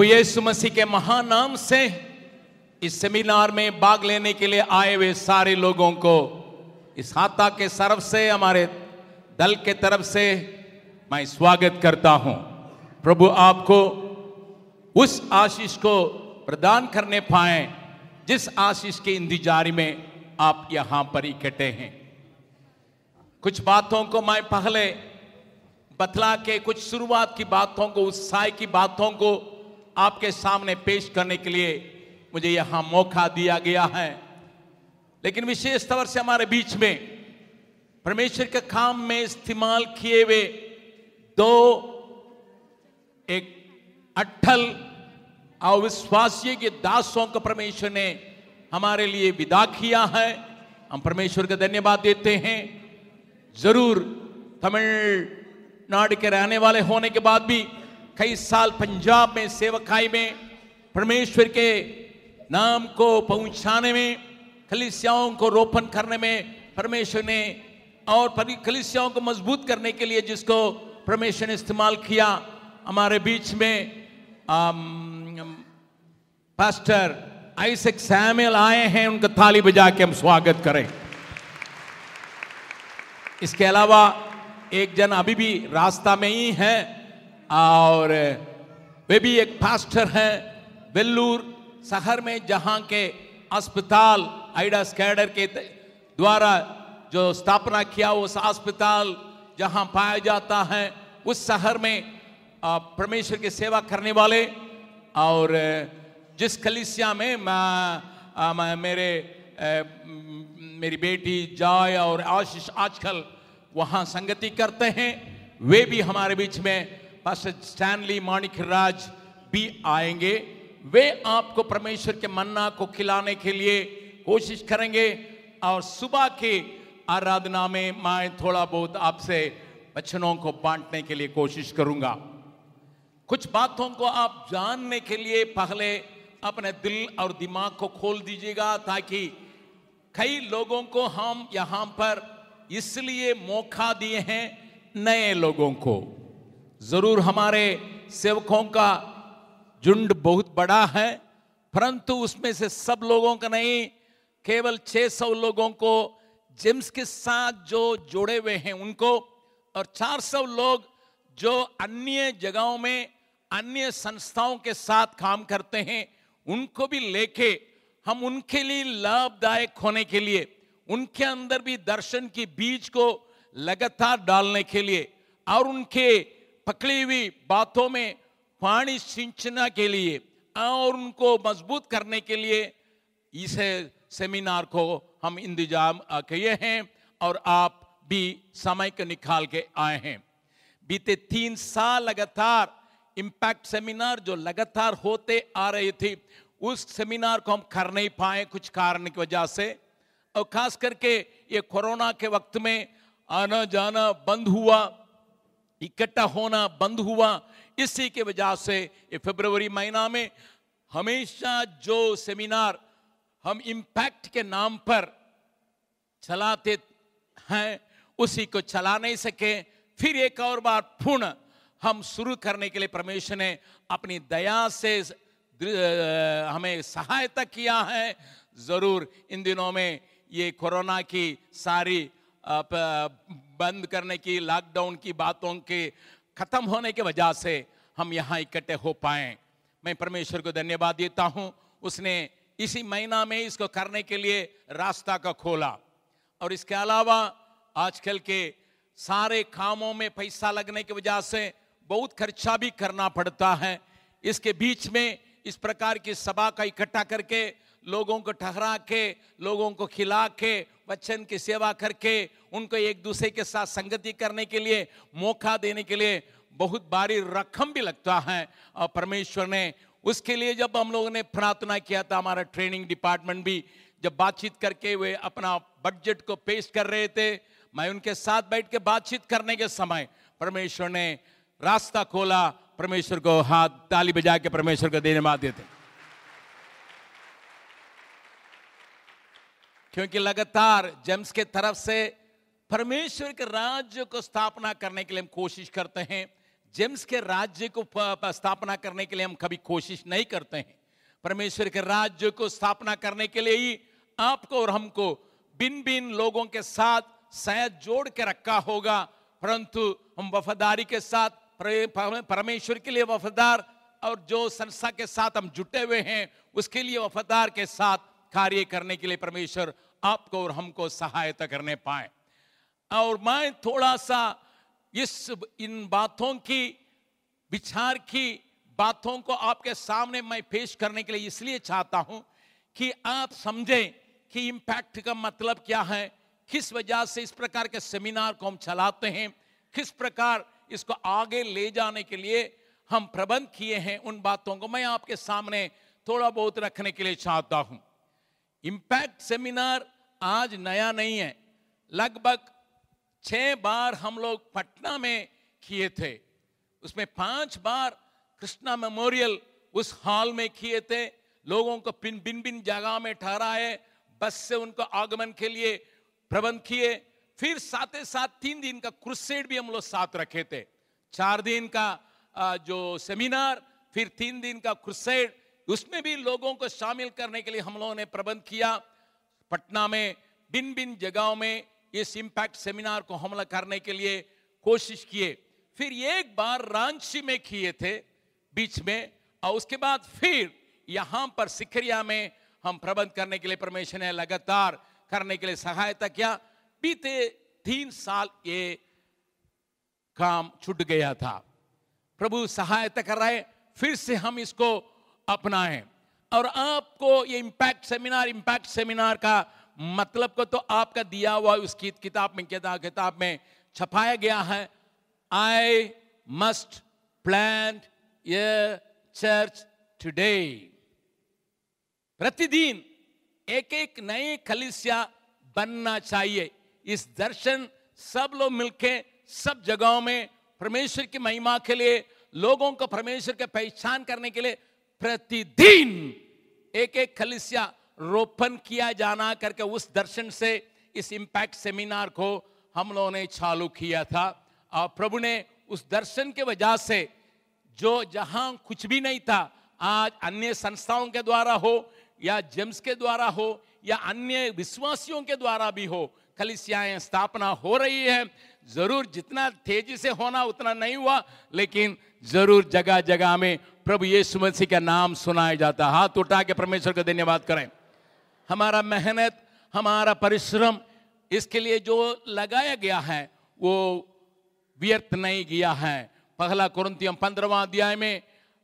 प्रभु यीशु मसीह के महान नाम से इस सेमिनार में भाग लेने के लिए आए हुए सारे लोगों को इस हाथा के तरफ़ से, हमारे दल के तरफ़ से मैं स्वागत करता हूँ। प्रभु आपको उस आशीष को प्रदान करने पाए जिस आशीष के इंतजारी में आप यहाँ पर इकट्ठे हैं। कुछ बातों को मैं पहले बतला के, कुछ शुरुआत की बातों को, उत्साह की बातों को आपके सामने पेश करने के लिए मुझे यहाँ मौका दिया गया है। लेकिन विशेष तौर से हमारे बीच में परमेश्वर के काम में इस्तेमाल किए हुए दो, एक अट्ठल और विश्वासी के दासों को परमेश्वर ने हमारे लिए विदा किया है। हम परमेश्वर का धन्यवाद देते हैं। ज़रूर तमिलनाडु के रहने वाले होने के बाद भी कई साल पंजाब में, सेवकाई में, परमेश्वर के नाम को पहुँचाने में, कलिसियाओं को रोपण करने में, परमेश्वर ने और कलिसियाओं को मज़बूत करने के लिए जिसको परमेश्वर ने इस्तेमाल किया, हमारे बीच में पास्टर आइसक सैमुअल आए हैं, उनका थाली बजा के हम स्वागत करें। इसके अलावा एक जन अभी भी रास्ता में ही है और वे भी एक पास्टर हैं वेल्लूर शहर में जहाँ के अस्पताल आइडा स्कैडर के द्वारा जो स्थापना किया उस अस्पताल जहाँ पाया जाता है उस शहर में परमेश्वर की सेवा करने वाले और जिस कलिसिया में मैं, मैं मेरे मेरी बेटी जॉय और आशीष आजकल वहाँ संगति करते हैं वे भी हमारे बीच में पास्टर स्टैनली माणिक राज भी आएँगे। वे आपको परमेश्वर के मन्ना को खिलाने के लिए कोशिश करेंगे। और सुबह के आराधना में मैं थोड़ा बहुत आपसे वचनों को बांटने के लिए कोशिश करूँगा। कुछ बातों को आप जानने के लिए पहले अपने दिल और दिमाग को खोल दीजिएगा ताकि कई लोगों को हम यहाँ पर इसलिए मौका दिए हैं नए लोगों को। ज़रूर हमारे सेवकों का झुंड बहुत बड़ा है, परंतु उसमें से सब लोगों का नहीं, केवल 600 लोगों को जिम्स के साथ जो जुड़े हुए हैं उनको, और 400 लोग जो अन्य जगहों में अन्य संस्थाओं के साथ काम करते हैं, उनको भी लेके हम उनके लिए लाभदायक होने के लिए, उनके अंदर भी दर्शन की बीज को लगातार डालने के लिए, और उनके पकड़ी हुई बातों में पानी सिंचना के लिए और उनको मज़बूत करने के लिए इस सेमिनार को हम इंतज़ाम किए हैं और आप भी समय को निकाल के आए हैं। बीते तीन साल लगातार इम्पैक्ट सेमिनार जो लगातार होते आ रही थी, उस सेमिनार को हम कर नहीं पाए कुछ कारण की वजह से। और खास करके ये कोरोना के वक्त में आना जाना बंद हुआ इकट्ठा होना बंद हुआ। इसी के वजह से ये फरवरी महीना में हमेशा जो सेमिनार हम इम्पैक्ट के नाम पर चलाते हैं, उसी को चला नहीं सके। फिर एक और बार पुनः हम शुरू करने के लिए परमेश्वर ने अपनी दया से हमें सहायता किया है। ज़रूर इन दिनों में ये कोरोना की सारी बंद करने की लॉकडाउन की बातों के खत्म होने की वजह से हम यहाँ इकट्ठे हो पाए। मैं परमेश्वर को धन्यवाद देता हूँ। उसने इसी महीना में इसको करने के लिए रास्ता का खोला। और इसके अलावा आजकल के सारे कामों में पैसा लगने की वजह से बहुत खर्चा भी करना पड़ता है। इसके बीच में इस प्रकार की सभा का इकट्ठा करके लोगों को ठहरा के, लोगों को खिला के वचन की सेवा करके उनको एक दूसरे के साथ संगति करने के लिए मौका देने के लिए बहुत भारी रकम भी लगता है। और परमेश्वर ने उसके लिए जब हम लोगों ने प्रार्थना किया था, हमारा ट्रेनिंग डिपार्टमेंट भी जब बातचीत करके वे अपना बजट को पेश कर रहे थे, मैं उनके साथ बैठ के बातचीत करने के समय परमेश्वर ने रास्ता खोला, परमेश्वर को हाथ ताली बजा के परमेश्वर को देने देते क्योंकि लगातार जेम्स के तरफ़ से परमेश्वर के राज्य को स्थापना करने के लिए हम कोशिश करते हैं। जेम्स के राज्य को स्थापना करने के लिए हम कभी कोशिश नहीं करते हैं। परमेश्वर के राज्य को स्थापना करने के लिए ही आपको और हमको बिन बिन लोगों के साथ शायद जोड़ के रखा होगा। परंतु हम वफादारी के साथ परमेश्वर के लिए वफादार और जो संस्था के साथ हम जुटे हुए हैं, उसके लिए वफादार के साथ कार्य करने के लिए परमेश्वर आपको और हमको सहायता करने पाए। और मैं थोड़ा सा इस इन बातों की, विचार की बातों को आपके सामने मैं पेश करने के लिए इसलिए चाहता हूँ कि आप समझें कि इम्पैक्ट का मतलब क्या है, किस वजह से इस प्रकार के सेमिनार को हम चलाते हैं, किस प्रकार इसको आगे ले जाने के लिए हम प्रबंध किए हैं, उन बातों को मैं आपके सामने थोड़ा बहुत रखने के लिए चाहता हूँ। इम्पैक्ट सेमिनार आज नया नहीं है। लगभग छह बार हम लोग पटना में किए थे। उसमें पाँच बार कृष्णा मेमोरियल उस हॉल में किए थे। लोगों को बिन बिन बिन जगह में ठहराए, बस से उनको आगमन के लिए प्रबंध किए। फिर साथ साथ तीन दिन का क्रुसेड भी हम लोग साथ रखे थे। चार दिन का जो सेमिनार, फिर तीन दिन का क्रुसेड उसमें भी लोगों को शामिल करने के लिए हम लोगों ने प्रबंध किया। पटना में बिन बिन जगहों में इस इम्पैक्ट सेमिनार को हमला करने के लिए कोशिश किए। फिर एक बार रांची में किए थे बीच में, और उसके बाद फिर यहाँ पर सिखरिया में हम प्रबंध करने के लिए परमेश्वर ने लगातार करने के लिए सहायता किया। बीते तीन साल ये काम छूट गया था। प्रभु सहायता कर रहे फिर से हम इसको अपनाएँ। और आपको ये इम्पैक्ट सेमिनार इम्पैक्ट सेमिनार का मतलब को तो आपका दिया हुआ उसकी किताब में, किताब किताब में छपाया गया है। आई मस्ट प्लान ये चर्च टुडे प्रतिदिन एक एक नए कलिसिया बनना चाहिए। इस दर्शन सब लोग मिलके, सब जगहों में परमेश्वर की महिमा के लिए, लोगों को परमेश्वर के पहचान करने के लिए प्रतिदिन एक एक खलिसिया रोपण किया जाना करके उस दर्शन से, इस इम्पैक्ट सेमिनार को हम लोगों ने चालू किया था। और प्रभु ने उस दर्शन के वजह से जो जहाँ कुछ भी नहीं था, आज अन्य संस्थाओं के द्वारा हो, या जेम्स के द्वारा हो, या अन्य विश्वासियों के द्वारा भी हो, कलिसियाएँ स्थापना हो रही है। ज़रूर जितना तेज़ी से होना उतना नहीं हुआ, लेकिन ज़रूर जगह जगह में प्रभु यीशु मसीह का नाम सुनाया जाता है। हाथ उठा के परमेश्वर का धन्यवाद करें। हमारा मेहनत, हमारा परिश्रम इसके लिए जो लगाया गया है, वो व्यर्थ नहीं गया है। पहला कुरंतियम पंद्रहवा अध्याय में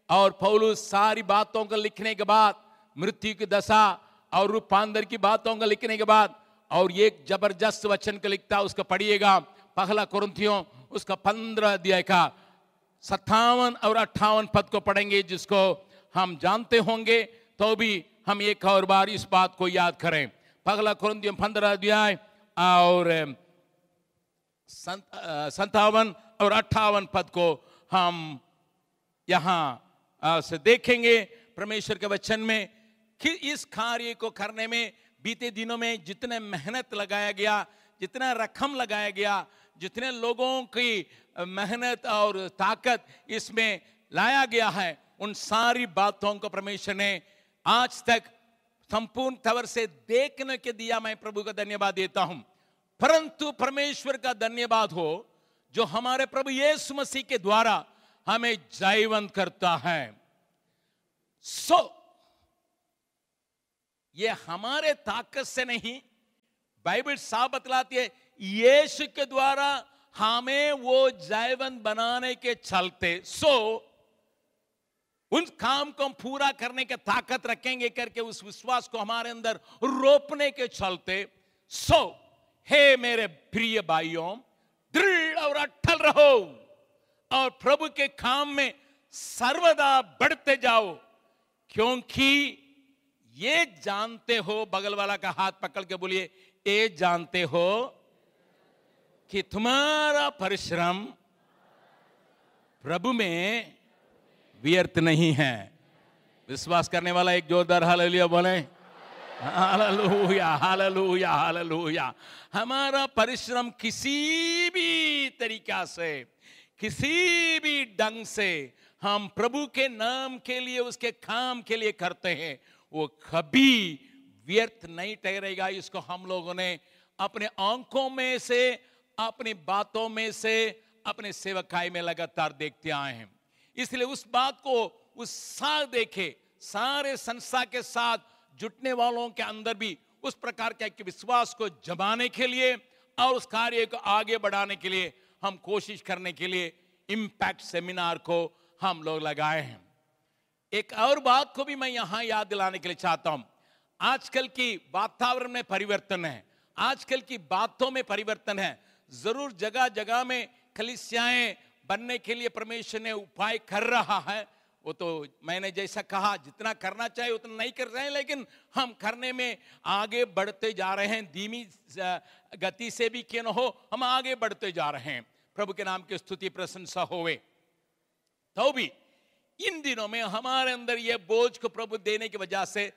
और पौलुस सारी बातों को लिखने के बाद, मृत्यु की दशा और रूपांतर की बातों को लिखने के बाद और एक ज़बरदस्त वचन को लिखता, उसका पढ़िएगा। पहला कुरंतियों उसका पंद्रह अध्याय का सत्तावन और अट्ठावन पद को पढ़ेंगे, जिसको हम जानते होंगे तो भी हम एक और बार इस बात को याद करें। पगला कुरंतियों पंद्रह अध्याय और संतावन और अट्ठावन पद को हम यहाँ से देखेंगे परमेश्वर के वचन में कि इस कार्य को करने में, बीते दिनों में जितने मेहनत लगाया गया, जितना रकम लगाया गया जितने लोगों की मेहनत और ताकत इसमें लाया गया है, उन सारी बातों को परमेश्वर ने आज तक संपूर्ण तवर से देखने के दिया मैं प्रभु का धन्यवाद देता हूँ। परंतु परमेश्वर का धन्यवाद हो, जो हमारे प्रभु यीशु मसीह के द्वारा हमें जीवंत करता है। सो ये हमारे ताकत से नहीं, बाइबल साफ़ बतलाती है यीशु के द्वारा हमें वो जैवन बनाने के चलते सो उन काम को हम पूरा करने के ताकत रखेंगे करके उस विश्वास को हमारे अंदर रोपने के चलते सो हे मेरे प्रिय भाइयों, दृढ़ और अटल रहो और प्रभु के काम में सर्वदा बढ़ते जाओ, क्योंकि ये जानते हो, बगल वाला का हाथ पकड़ के बोलिए ये जानते हो कि तुम्हारा परिश्रम प्रभु में व्यर्थ नहीं है। विश्वास करने वाला एक जोरदार हालेलुया बोले। Hallelujah hallelujah hallelujah. हमारा परिश्रम किसी भी तरीका से, किसी भी ढंग से हम प्रभु के नाम के लिए, उसके काम के लिए करते हैं, वो कभी व्यर्थ नहीं ठहरेगा। इसको हम लोगों ने अपने आँखों में से अपनी बातों में से अपने सेवकाई में लगातार देखते आए हैं। इसलिए उस बात को उस साथ देखे, सारे संस्था के साथ जुटने वालों के अंदर भी उस प्रकार के विश्वास को जमाने के लिए और उस कार्य को आगे बढ़ाने के लिए हम कोशिश करने के लिए इम्पैक्ट सेमिनार को हम लोग लगाए हैं। एक और बात को भी मैं यहाँ याद दिलाने के लिए चाहता हूँ। आजकल की वातावरण में परिवर्तन है। आजकल की बातों में परिवर्तन है। ज़रूर जगह जगह में कलिसियाएँ बनने के लिए परमेश्वर ने उपाय कर रहा है। वो तो मैंने जैसा कहा, जितना करना चाहिए उतना नहीं कर रहे हैं, लेकिन हम करने में आगे बढ़ते जा रहे हैं। धीमी गति से भी क्यों न हो, हम आगे बढ़ते जा रहे हैं। प्रभु के नाम की स्तुति प्रशंसा होवे। तो भी इन दिनों में हमारे अंदर यह बोझ को प्रभु देने की वजह से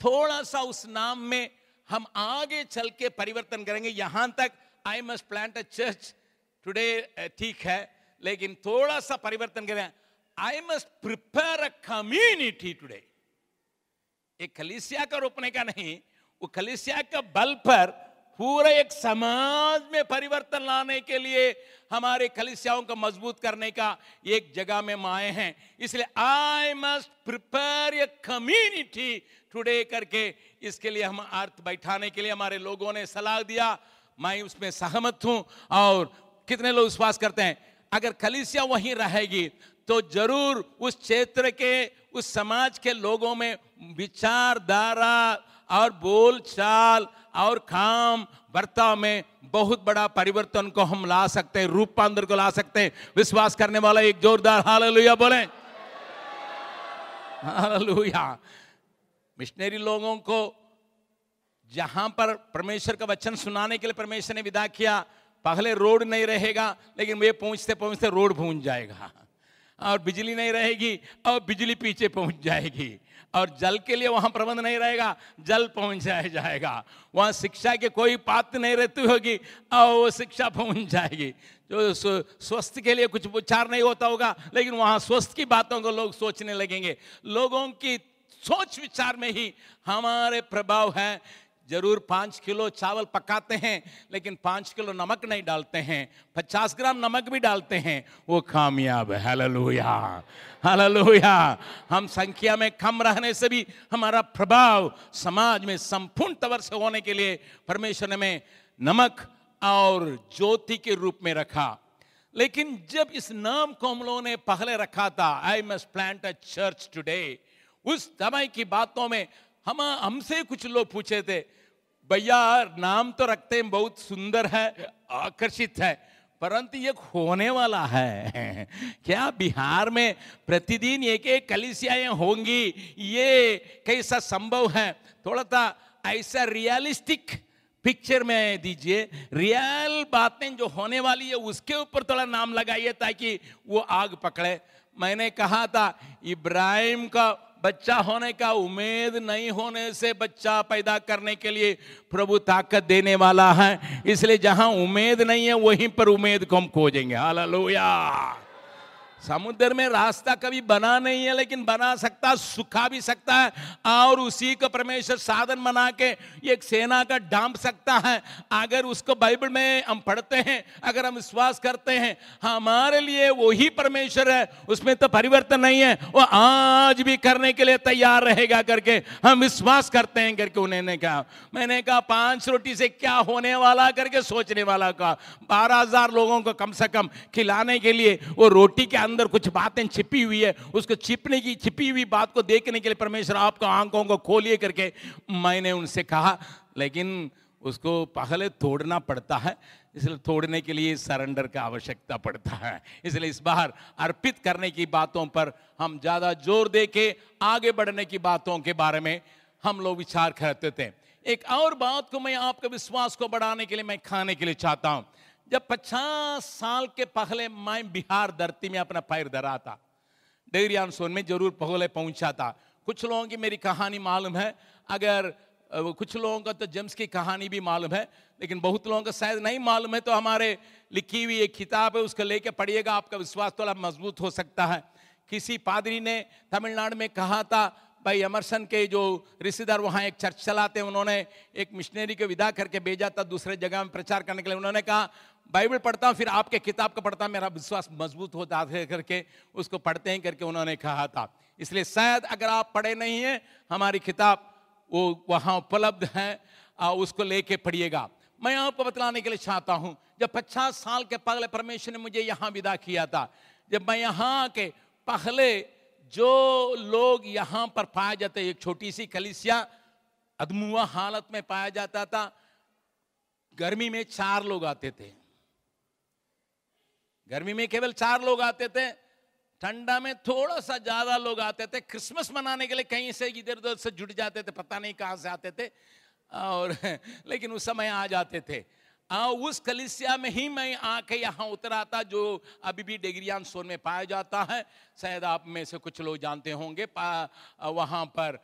थोड़ा सा उस नाम में हम आगे चल के परिवर्तन करेंगे। यहाँ तक I must plant a church today ठीक है, लेकिन थोड़ा सा परिवर्तन करें। I must prepare a community today एक कलिसिया का रोपने का नहीं, वो कलिसिया का बल पर पूरे एक समाज में परिवर्तन लाने के लिए हमारे कलिसियाओं को मज़बूत करने का एक जगह में माए हैं। इसलिए I must prepare a community today करके इसके लिए हम अर्थ बैठाने के लिए हमारे लोगों ने सलाह दिया। मैं उसमें सहमत हूँ और कितने लोग विश्वास करते हैं? अगर कलिसिया वहीं रहेगी तो ज़रूर उस क्षेत्र के, उस समाज के लोगों में विचारधारा और बोलचाल और काम बर्ताव में बहुत बड़ा परिवर्तन को हम ला सकते हैं, रूपांतर को ला सकते हैं। विश्वास करने वाला एक जोरदार हालेलुया बोले। हालेलुया। मिशनरी लोगों को जहाँ पर परमेश्वर का वचन सुनाने के लिए परमेश्वर ने विदा किया, पहले रोड नहीं रहेगा, लेकिन वे पहुँचते पहुँचते रोड पहुँच जाएगा। और बिजली नहीं रहेगी, और बिजली पीछे पहुँच जाएगी। और जल के लिए वहाँ प्रबंध नहीं रहेगा, जल पहुँचाया जाएगा। वहाँ शिक्षा के कोई पात्र नहीं रहती होगी, और वो शिक्षा पहुँच जाएगी। जो स्वस्थ के लिए कुछ उपचार नहीं होता होगा, लेकिन वहाँ स्वस्थ की बातों को लोग सोचने लगेंगे। लोगों की सोच विचार में ही हमारे प्रभाव है। ज़रूर पाँच किलो चावल पकाते हैं, लेकिन पाँच किलो नमक नहीं डालते हैं। पचास ग्राम नमक भी डालते हैं। वो कामयाब है। हालेलुया। हालेलुया। हम संख्या में कम रहने से भी हमारा प्रभाव समाज में संपूर्ण तवर से होने के लिए परमेश्वर ने नमक और ज्योति के रूप में रखा। लेकिन जब इस नाम को हम लोगों ने पहले रखा था I must plant a church today उस समय की बातों में हम, हमसे कुछ लोग पूछे थे भैया, नाम तो रखते हैं, बहुत सुंदर है, आकर्षित है, परंतु ये होने वाला है। क्या बिहार में प्रतिदिन एक एक कलिसियाएँ होंगी? ये कैसा संभव है? थोड़ा सा ऐसा रियलिस्टिक पिक्चर में दीजिए। रियल बातें जो होने वाली है, उसके ऊपर थोड़ा नाम लगाइए ताकि वो आग पकड़े। मैंने कहा था, इब्राहिम का बच्चा होने का उम्मीद नहीं होने से बच्चा पैदा करने के लिए प्रभु ताकत देने वाला है। इसलिए जहाँ उम्मीद नहीं है, वहीं पर उम्मीद को हम खोजेंगे। हालेलुया। समुद्र में रास्ता कभी बना नहीं है, लेकिन बना सकता, सुखा भी सकता है। और उसी को परमेश्वर साधन बना के एक सेना का डांप सकता है। अगर उसको बाइबल में हम पढ़ते हैं, अगर हम विश्वास करते हैं, हमारे लिए वही परमेश्वर है, उसमें तो परिवर्तन नहीं है। वो आज भी करने के लिए तैयार रहेगा करके, हम विश्वास करते हैं करके उन्होंने कहा। मैंने कहा, पाँच रोटी से क्या होने वाला करके सोचने वाला कहा। बारह हज़ार लोगों को कम से कम खिलाने के लिए वो रोटी के अंदर कुछ बातें छिपी हुई है, उसको छिपने की, छिपी हुई बात को देखने के लिए परमेश्वर आपको आँखों को खोलिए करके मैंने उनसे कहा, लेकिन उसको पहले तोड़ना पड़ता है, इसलिए तोड़ने के लिए सरेंडर का आवश्यकता पड़ता है। इसलिए इस बार अर्पित करने की बातों पर हम ज़्यादा ज़ोर दे के आगे बढ़ने की बातों के बारे में हम लोग विचार करते थे। एक और बात को मैं आपके विश्वास को बढ़ाने के लिए, मैं खाने के लिए चाहता हूँ। जब पचास साल के पहले मैं बिहार धरती में अपना पैर धरा था डेरियान सोन में ज़रूर पहले पहुँचा था कुछ लोगों की मेरी कहानी मालूम है, अगर कुछ लोगों को तो जेम्स की कहानी भी मालूम है, लेकिन बहुत लोगों को शायद नहीं मालूम है तो हमारे लिखी हुई एक किताब है, उसको लेके पढ़िएगा, आपका विश्वास थोड़ा मज़बूत हो सकता है। किसी पादरी ने तमिलनाडु में कहा था, भाई अमरसन के जो रिश्तेदार वहाँ एक चर्च चलाते हैं, उन्होंने एक मिशनरी को विदा करके भेजा था, दूसरे जगह में प्रचार करने के लिए। उन्होंने कहा बाइबल पढ़ता हूँ, फिर आपके किताब को पढ़ता मेरा विश्वास मज़बूत होता है करके, उसको पढ़ते हैं करके उन्होंने कहा था। इसलिए शायद अगर आप पढ़े नहीं हैं, हमारी किताब वो वहाँ उपलब्ध है उसको लेके पढ़िएगा। मैं आपको बतलाने के लिए चाहता हूँ, जब पचास साल के पहले परमेश्वर ने मुझे यहाँ विदा किया था, जब मैं यहाँ के पहले जो लोग यहाँ पर पाए जाते, एक छोटी सी कलिसिया अधमुआ हालत में पाया जाता था, गर्मी में चार लोग आते थे। गर्मी में केवल चार लोग आते थे ठंडा में थोड़ा सा ज़्यादा लोग आते थे। क्रिसमस मनाने के लिए कहीं से इधर उधर से जुट जाते थे पता नहीं कहाँ से आते थे और लेकिन उस समय आ जाते थे। आ, उस कलिसिया में ही मैं आके यहाँ उतरा था जो अभी भी डेगरियान सोन में पाया जाता है। शायद आप में से कुछ लोग जानते होंगे वहाँ पर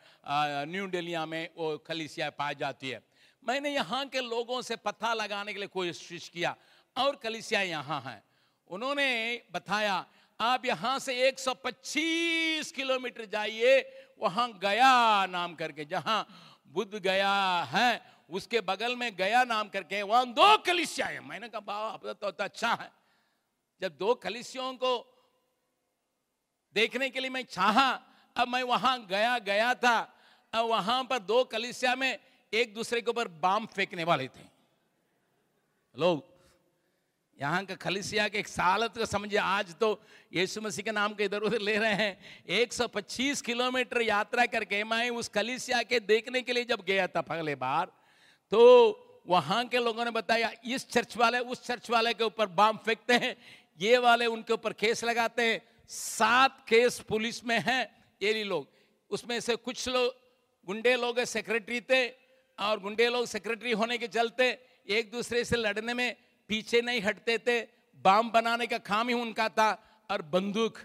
न्यू डेलिया में वो कलिसिया पाई जाती है। मैंने यहाँ के लोगों से पता लगाने के लिए कोशिश किया और कलिसिया यहाँ है। उन्होंने बताया आप यहाँ से 125 किलोमीटर जाइए वहाँ गया नाम करके जहाँ बुद्ध गया है उसके बगल में गया नाम करके वहाँ दो कलिसिया है। मैंने कहा बाप तो, तो अच्छा है। जब दो कलिसियों को देखने के लिए मैं चाहा अब मैं वहाँ गया गया था अब वहाँ पर दो कलिसिया में एक दूसरे के ऊपर बाम फेंकने वाले थे। लोग यहाँ का खलिसिया के एक सालत को समझिए, आज तो यीशु मसीह के नाम के इधर उधर ले रहे हैं। 125 किलोमीटर यात्रा करके मैं उस खलिसिया के देखने के लिए जब गया था पहले बार तो वहाँ के लोगों ने बताया, इस चर्च वाले, उस चर्च वाले के ऊपर बम फेंकते हैं, ये वाले उनके ऊपर केस लगाते हैं। सात केस पुलिस में हैं, ये लोग। उसमें से कुछ लोग, गुंडे लोग सेक्रेटरी थे, और गुंडे लोग सेक्रेटरी होने के चलते एक दूसरे से लड़ने में पीछे नहीं हटते थे, बम बनाने का काम ही उनका था और बंदूक।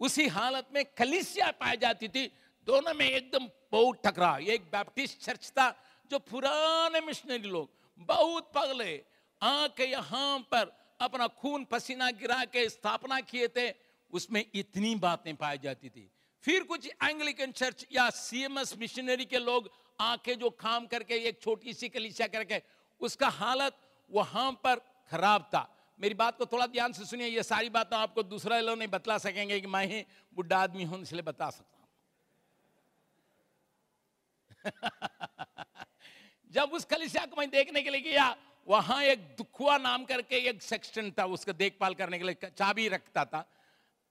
उसी हालत में कलिसिया पाई जाती थी। दोनों में एकदम बहुत टकरा एक बैप्टिस्ट चर्च था जो पुराने मिशनरी लोग, बहुत पगले, आके यहाँ पर अपना खून पसीना गिरा के स्थापना किए थे। उसमें इतनी बातें पाई जाती थी। फिर कुछ एंग्लिकन चर्च या सीएमएस मिशनरी के लोग आके जो काम करके, एक छोटी सी कलिसिया करके, उसका हालत वहाँ पर खराब था। मेरी बात को थोड़ा ध्यान से सुनिए, ये सारी बातें आपको दूसरा लोग नहीं बतला सकेंगे कि मैं ही बुढ़ा आदमी हूँ, इसलिए बता सकता हूँ। जब उस कलिसिया को मैं देखने के लिए गया, वहाँ एक दुखुआ नाम करके एक सेक्शन था, उसका देखभाल करने के लिए चाबी रखता था।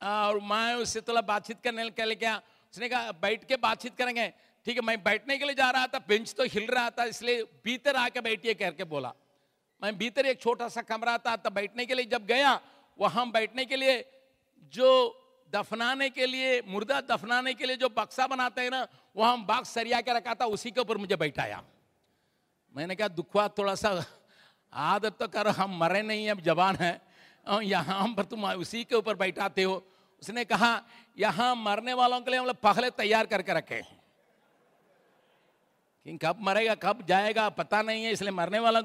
और मैं उससे थोड़ा बातचीत करने के लिए गया। उसने कहा बैठ के बातचीत करेंगे। ठीक है, मैं बैठने के लिए जा रहा था, बेंच तो हिल रहा था, इसलिए भीतर आके बैठिए करके बोला। मैं भीतर एक छोटा सा कमरा था, तब बैठने के लिए जब गया, वहाँ बैठने के लिए जो दफनाने के लिए, मुर्दा दफनाने के लिए जो बक्सा बनाते हैं ना, वहाँ बाक्स सरिया के रखा था, उसी के ऊपर मुझे बैठाया। मैंने कहा दुखवा थोड़ा सा आदत तो करो, हम मरे नहीं अब जवान है यहाँ पर तुम उसी के ऊपर बैठाते हो। उसने कहा, यहाँ मरने वालों के लिए हम लोग पहले तैयार करके रखे हैं। कि कब मरेगा, कब जाएगा, पता नहीं है, इसलिए मरने वाला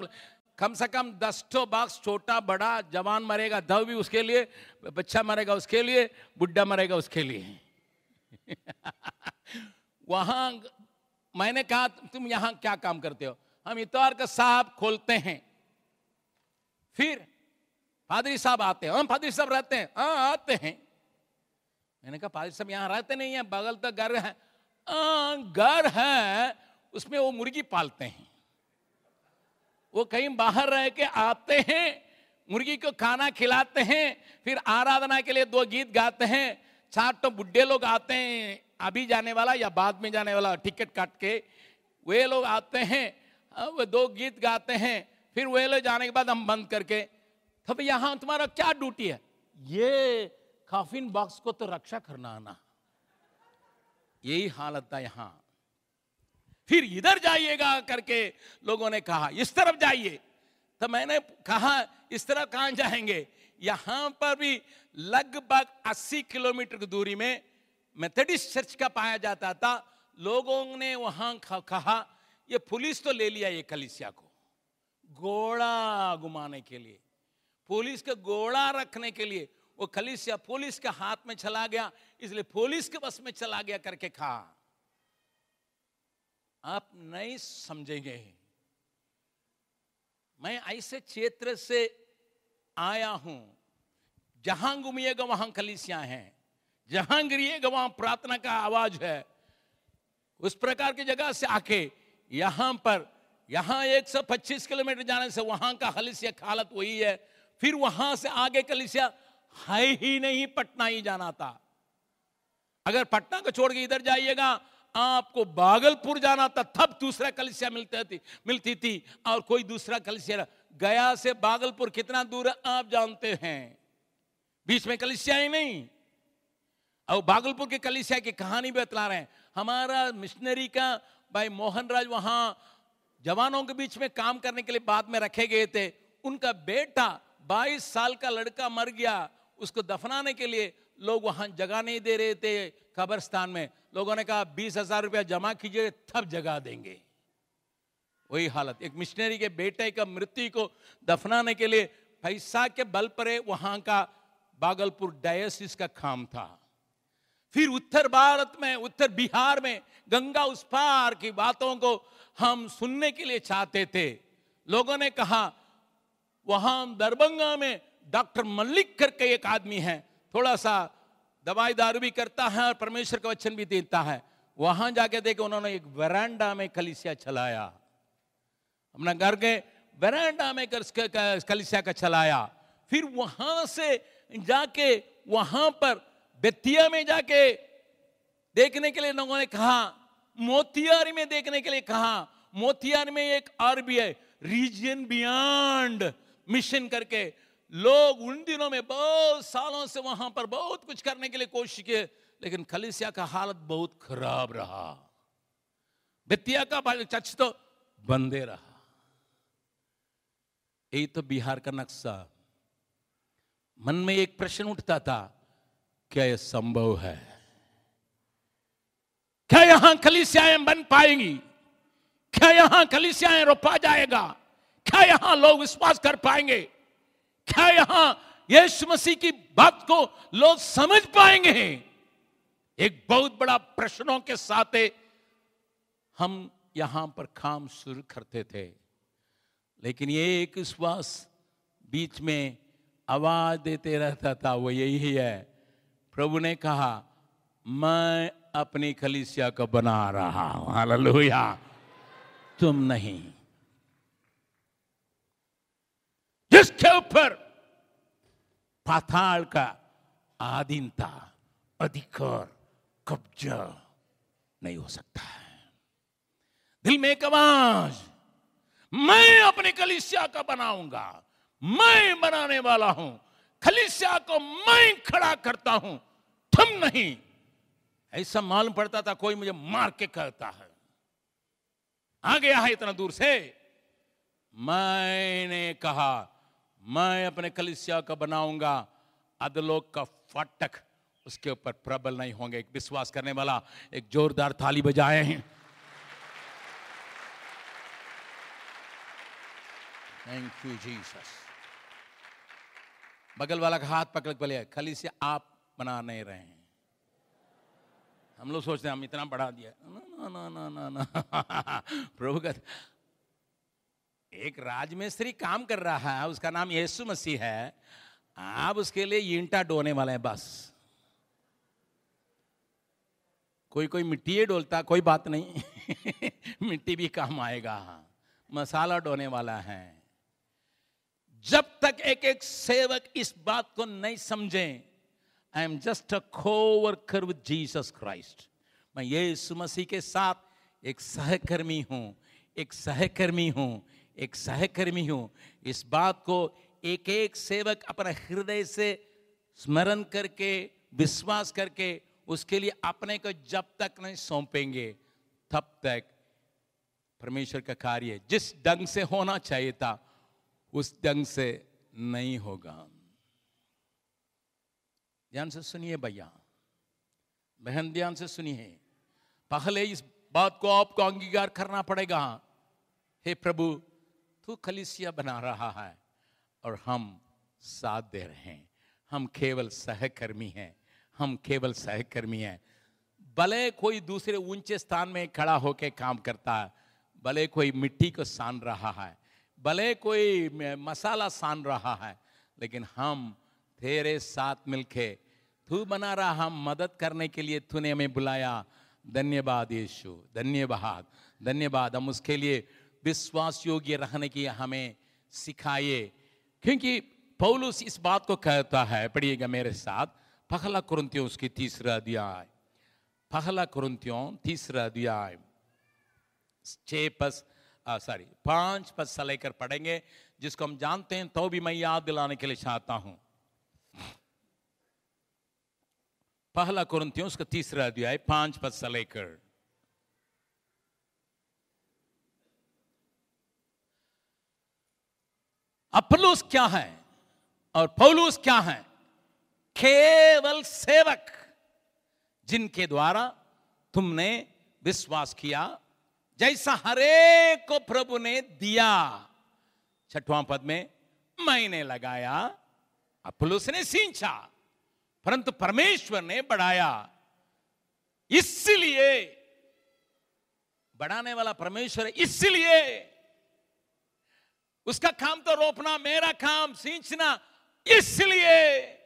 कम से कम दस ठो बॉक्स, छोटा, बड़ा, जवान मरेगा, दव भी उसके लिए, बच्चा मरेगा उसके लिए बुढ़ा मरेगा उसके लिए। वहाँ मैंने कहा, तुम यहाँ क्या काम करते हो? हम इतवार का साहब खोलते हैं। फिर पादरी साहब आते हैं। हम पादरी साहब रहते हैं। हाँ आते हैं। मैंने कहा, पादरी साहब यहाँ रहते नहीं है, बगल तक घर है घर है उसमें वो मुर्गी पालते हैं। वो कहीं बाहर रह के आते हैं, मुर्गी को खाना खिलाते हैं, फिर आराधना के लिए दो गीत गाते हैं चार तो बुढ़े लोग आते हैं, अभी जाने वाला या बाद में जाने वाला टिकट काट के, वे लोग आते हैं वो दो गीत गाते हैं, फिर वे लोग जाने के बाद हम बंद करके तब यहाँ तुम्हारा क्या ड्यूटी है? ये काफिन बॉक्स को तो रक्षा करना आना यही हालत था यहाँ। फिर इधर जाइएगा करके लोगों ने कहा, इस तरफ़ जाइए। तो मैंने कहा, इस तरफ़ कहाँ जाएँगे? यहाँ पर भी लगभग 80 किलोमीटर की दूरी में मेथडिस्ट चर्च का पाया जाता था। लोगों ने वहाँ कहा, ये पुलिस तो ले लिया ये कलिसिया को घोड़ा घुमाने के लिए। पुलिस के घोड़ा रखने के लिए, वो कलिसिया पुलिस के हाथ में चला गया, इसलिए पुलिस के बस में चला गया करके कहा। आप नहीं समझेंगे मैं ऐसे क्षेत्र से आया हूँ, जहाँ घूमिएगा वहाँ कलिसिया हैं, जहाँ गिरिएगा वहाँ प्रार्थना का आवाज़ है। उस प्रकार की जगह से आके यहाँ पर, यहाँ 125 किलोमीटर जाने से वहाँ का कलिसिया हालत वही है। फिर वहाँ से आगे कलिसिया है ही नहीं, पटना ही जाना था। अगर पटना को छोड़ के इधर जाइएगा आपको बागलपुर जाना था, तब दूसरा कलिसिया मिलती थी मिलती थी। और कोई दूसरा कलिसिया गया से बागलपुर कितना दूर है, आप जानते हैं। बीच में कलिसिया ही नहीं। और बागलपुर के कलिसिया की कहानी भी बतला रहे हैं। हमारा मिशनरी का भाई मोहन राज वहाँ जवानों के बीच में काम करने के लिए बाद में रखे गए थे। उनका बेटा 22 साल का लड़का मर गया, उसको दफनाने के लिए लोग वहाँ जगह नहीं दे रहे थे कब्रस्तान में। लोगों ने कहा, बीस हज़ार रुपया जमा कीजिए, तब जगह देंगे। वही हालत। एक मिशनरी के बेटे का मृत्यु को दफनाने के लिए पैसा के बल पर वहाँ का बागलपुर डायसिस का काम था। फिर उत्तर भारत में, उत्तर बिहार में गंगा उस पार की बातों को हम सुनने के लिए चाहते थे। लोगों ने कहा, वहाँ दरभंगा में डॉक्टर मल्लिक करके एक आदमी है थोड़ा सा दवाई दारू भी करता है और परमेश्वर का वचन भी देता है। वहाँ जाके देखे उन्होंने एक वरांडा में कलिसिया चलाया। अपना घर के वरांडा में कलिसिया का चलाया। फिर वहाँ से जाके वहाँ पर बेतिया में जाके देखने के लिए लोगों ने कहा मोतियारी में देखने के लिए कहा मोतियारी में एक आरबीआई रीजन बियॉन्ड मिशन करके लोग उन दिनों में बहुत सालों से वहाँ पर बहुत कुछ करने के लिए कोशिश किए, लेकिन खलिसिया का हालत बहुत खराब रहा। बेतिया का चर्च तो बंदे रहा। यही तो बिहार का नक्शा। मन में एक प्रश्न उठता था, क्या यह संभव है? क्या यहाँ कलिसियाएँ बन पाएँगी? क्या यहाँ कलिसियाएँ रोपा जाएगा? क्या यहाँ लोग विश्वास कर पाएँगे? क्या यहाँ यीशु मसीह की बात को लोग समझ पाएँगे? एक बहुत बड़ा प्रश्नों के साथ हम यहाँ पर काम शुरू करते थे। लेकिन ये एक विश्वास बीच में आवाज़ देते रहता था, वो यही है। प्रभु ने कहा, मैं अपनी कलिसिया को बना रहा हूँ। हालेलुया। तुम नहीं। जिसके ऊपर पाताल का आधीनता अधिकार, कब्जा नहीं हो सकता है। दिल में एक आवाज़, मैं अपनी कलिसिया का बनाऊँगा, मैं बनाने वाला हूँ खलिसिया को मैं खड़ा करता हूँ तुम नहीं। ऐसा मालूम पड़ता था कोई मुझे मार के कहता है। आ गया है इतना दूर से, मैंने कहा मैं अपने कलिसिया का बनाऊँगा। अदलोक का फाटक उसके ऊपर प्रबल नहीं होंगे। एक विश्वास करने वाला, एक जोरदार थाली बजाए हैं। थैंक यू जीसस बगल वाला का हाथ पकड़ बोले खाली से आप बना नहीं रहे हैं। हम लोग सोचते हैं, हम इतना बढ़ा दिया। ना ना ना ना ना ना। प्रभु का एक राजमिस्त्री काम कर रहा है, उसका नाम यीशु मसीह है। आप उसके लिए ईंटा डोने वाले हैं, बस। कोई कोई मिट्टी डोलता, कोई बात नहीं। मिट्टी भी काम आएगा। मसाला डोने वाला है। जब तक एक एक सेवक इस बात को नहीं समझे आई एम जस्ट अ को वर्कर विद जीसस क्राइस्ट मैं यीशु मसीह के साथ एक सहकर्मी हूँ, एक सहकर्मी हूँ। एक सहकर्मी हूँ। इस बात को एक एक सेवक अपने हृदय से स्मरण करके, विश्वास करके उसके लिए अपने को जब तक नहीं सौंपेंगे, तब तक परमेश्वर का कार्य जिस ढंग से होना चाहिए था, उस ढंग से नहीं होगा। ध्यान से सुनिए भैया। बहन, ध्यान से सुनिए। पहले इस बात को आपको अंगीकार करना पड़ेगा। हे प्रभु तू कलिसिया बना रहा है और हम साथ दे रहे हैं। हम केवल सहकर्मी हैं। हम केवल सहकर्मी हैं। भले कोई दूसरे ऊँचे स्थान में खड़ा होकर काम करता है, भले कोई मिट्टी को सान रहा है, भले कोई मसाला सान रहा है, लेकिन हम तेरे साथ मिलके, तू बना रहा हम मदद करने के लिए तूने हमें बुलाया। धन्यवाद यीशु, धन्यवाद धन्यवाद। हम उसके लिए विश्वास योग्य रहने की हमें सिखाइए। क्योंकि पौलुस इस बात को कहता है, पढ़िएगा मेरे साथ, पहला कुरंतियों उसकी तीसरा अध्याय। पहला कुरंतियों तीसरा अध्याय। छह पस सॉरी पाँच पद से लेकर पढ़ेंगे, जिसको हम जानते हैं तो भी मैं याद दिलाने के लिए चाहता हूँ। पहला कुरंतियों उसका तीसरा अध्याय, पाँच पद से लेकर। अपलोस क्या है और पौलूस क्या है? केवल सेवक जिनके द्वारा तुमने विश्वास किया, जैसा हरेक को प्रभु ने दिया। छठवां पद में, मैंने लगाया, अपुलुस ने सींचा, परंतु परमेश्वर ने बढ़ाया। इसलिए, बढ़ाने वाला परमेश्वर इसलिए उसका काम तो रोपना, मेरा काम सींचना, इसलिए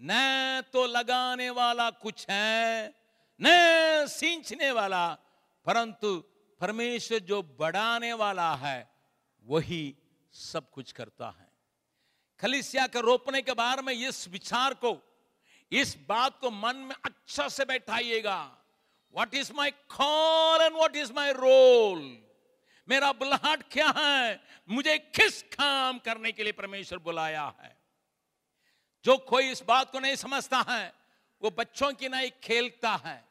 न तो लगाने वाला कुछ है, न सींचने वाला, परंतु परमेश्वर जो बढ़ाने वाला है, वही सब कुछ करता है। खलिसिया के रोपने के बारे में इस विचार को, इस बात को मन में अच्छा से बैठाइएगा। What is my call and what is my role मेरा बुलाहट क्या है? मुझे किस काम करने के लिए परमेश्वर बुलाया है? जो कोई इस बात को नहीं समझता है, वो बच्चों की नहीं खेलता है।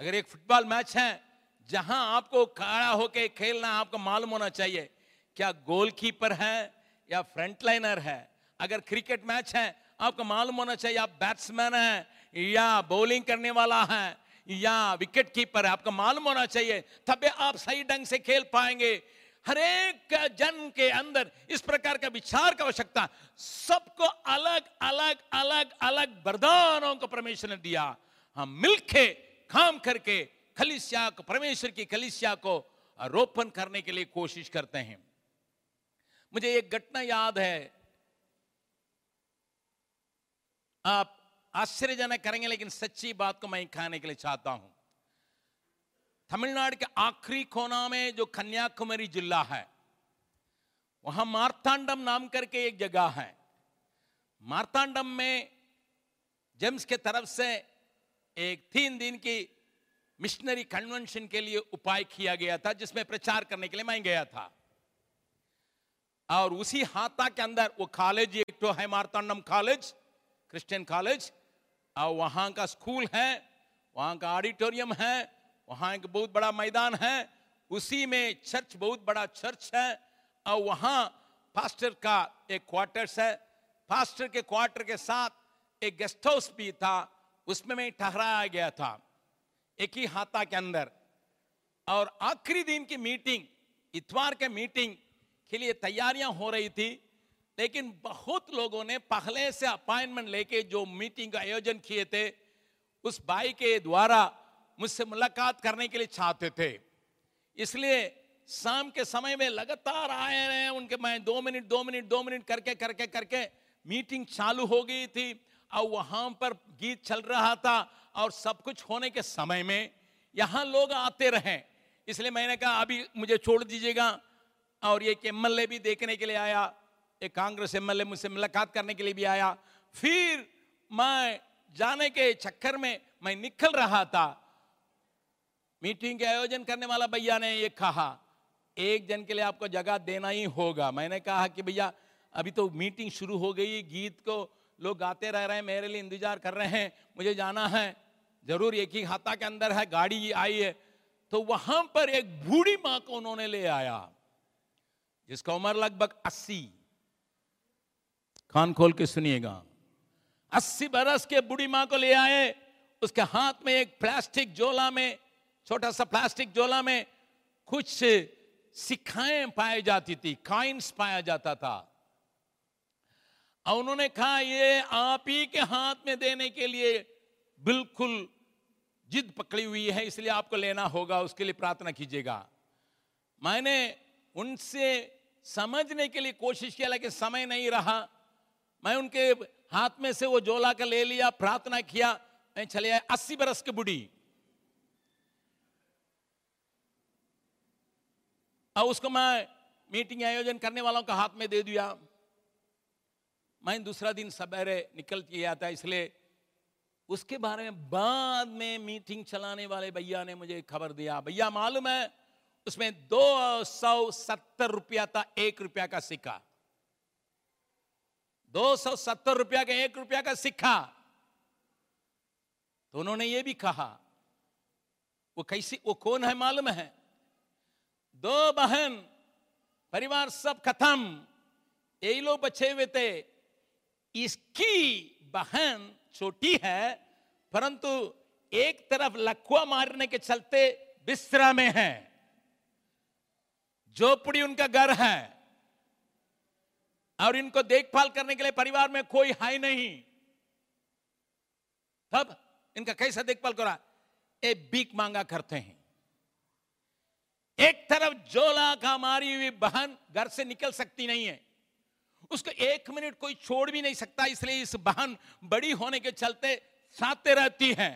अगर एक फुटबॉल मैच है, जहाँ आपको खड़ा होकर खेलना आपको मालूम होना चाहिए, क्या गोलकीपर है या फ्रंट लाइनर है? अगर क्रिकेट मैच है, आपको मालूम होना चाहिए आप बैट्समैन है या बॉलिंग करने वाला है। या विकेट कीपर है, आपको मालूम होना चाहिए, तब आप सही ढंग से खेल पाएँगे। हर एक जन के अंदर इस प्रकार का विचार का आवश्यकता। सबको अलग अलग अलग अलग वरदानों को परमेश्वर ने दिया। हम मिलके काम करके खलिसिया को, परमेश्वर की खलिसिया को रोपण करने के लिए कोशिश करते हैं। मुझे एक घटना याद है। आप आश्चर्यजनक करेंगे लेकिन सच्ची बात को मैं कहने के लिए चाहता हूँ। तमिलनाडु के आखिरी कोना में जो कन्याकुमारी जिला है, वहाँ मार्तांडम नाम करके एक जगह है। मार्तांडम में जेम्स के तरफ़ से एक तीन दिन की मिशनरी कन्वेंशन के लिए उपाय किया गया था, जिसमें प्रचार करने के लिए मैं गया था। और उसी हाथा के अंदर वो कॉलेज एक तो है, मार्तांडम कॉलेज, क्रिश्चियन कॉलेज और वहाँ का स्कूल है, वहाँ का ऑडिटोरियम है, वहाँ एक बहुत बड़ा मैदान है, उसी में चर्च बहुत बड़ा चर्च है, और वहाँ पास्टर का एक क्वार्टर्स है। पास्टर के क्वार्टर के साथ एक गेस्ट हाउस भी था, उसमें मैं ठहराया गया था, एक ही हाथा के अंदर। और आखिरी दिन की मीटिंग, इतवार के मीटिंग के लिए तैयारियाँ हो रही थी लेकिन बहुत लोगों ने पहले से अपॉइंटमेंट लेके जो मीटिंग का आयोजन किए थे, उस भाई के द्वारा मुझसे मुलाकात करने के लिए चाहते थे। इसलिए शाम के समय में लगातार आए रहे उनके मैं दो मिनट दो मिनट दो मिनट करके करके करके मीटिंग चालू हो गई थी। और वहाँ पर गीत चल रहा था और सब कुछ होने के समय में यहाँ लोग आते रहे। इसलिए मैंने कहा, अभी मुझे छोड़ दीजिएगा। और एक एमएलए भी देखने के लिए आया। एक कांग्रेस एमएलए मुझसे मुलाकात करने के लिए भी आया। फिर मैं जाने के चक्कर में मैं निकल रहा था। मीटिंग के आयोजन करने वाला भैया ने ये कहा, एक जन के लिए आपको जगह देना ही होगा। मैंने कहा कि, भैया, अभी तो मीटिंग शुरू हो गई, गीत को लोग गाते रह रहे हैं, मेरे लिए इंतज़ार कर रहे हैं, मुझे जाना है। ज़रूर एक ही हाथा के अंदर है, गाड़ी आई है। तो वहाँ पर एक बूढ़ी माँ को उन्होंने ले आया, जिसका उम्र लगभग अस्सी। कान खोल के सुनिएगा। अस्सी बरस के बूढ़ी माँ को ले आए, उसके हाथ में एक प्लास्टिक जोला में, छोटा सा प्लास्टिक जोला में कुछ सिक्खाएँ पाई जाती थी कॉइन्स पाया जाता था। और उन्होंने कहा, ये आप ही के हाथ में देने के लिए बिल्कुल जिद पकड़ी हुई है, इसलिए आपको लेना होगा, उसके लिए प्रार्थना कीजिएगा। मैंने उनसे समझने के लिए कोशिश किया, लेकिन समय नहीं रहा। मैं उनके हाथ में से वो जोला का ले लिया, प्रार्थना किया मैं चले आए, अस्सी बरस की बुढ़ी। और उसको मैं मीटिंग आयोजन करने वालों का हाथ में दे दिया। मैं दूसरा दिन सवेरे निकल किया था इसलिए उसके बारे में बाद में मीटिंग चलाने वाले भैया ने मुझे खबर दिया। भैया, मालूम है, उसमें दो सौ सत्तर रुपया था, एक रुपया का सिक्का। दो सौ सत्तर रुपया का एक रुपया का सिक्का। तो उन्होंने ये भी कहा, वो कैसी, वो कौन है मालूम है? दो बहन, परिवार सब खत्म। यही लोग बचे हुए थे। इसकी बहन छोटी है, परंतु एक तरफ़ लखुआ मारने के चलते बिस्तरा में है। झोपड़ी उनका घर है। और इनको देखभाल करने के लिए परिवार में कोई है नहीं। तब इनका कैसा देखभाल करा? ए बीक मांगा करते हैं। एक तरफ़ जोला का मारी हुई बहन घर से निकल सकती नहीं है। उसको एक मिनट कोई छोड़ भी नहीं सकता, इसलिए इस बहन बड़ी होने के चलते साथते रहती है।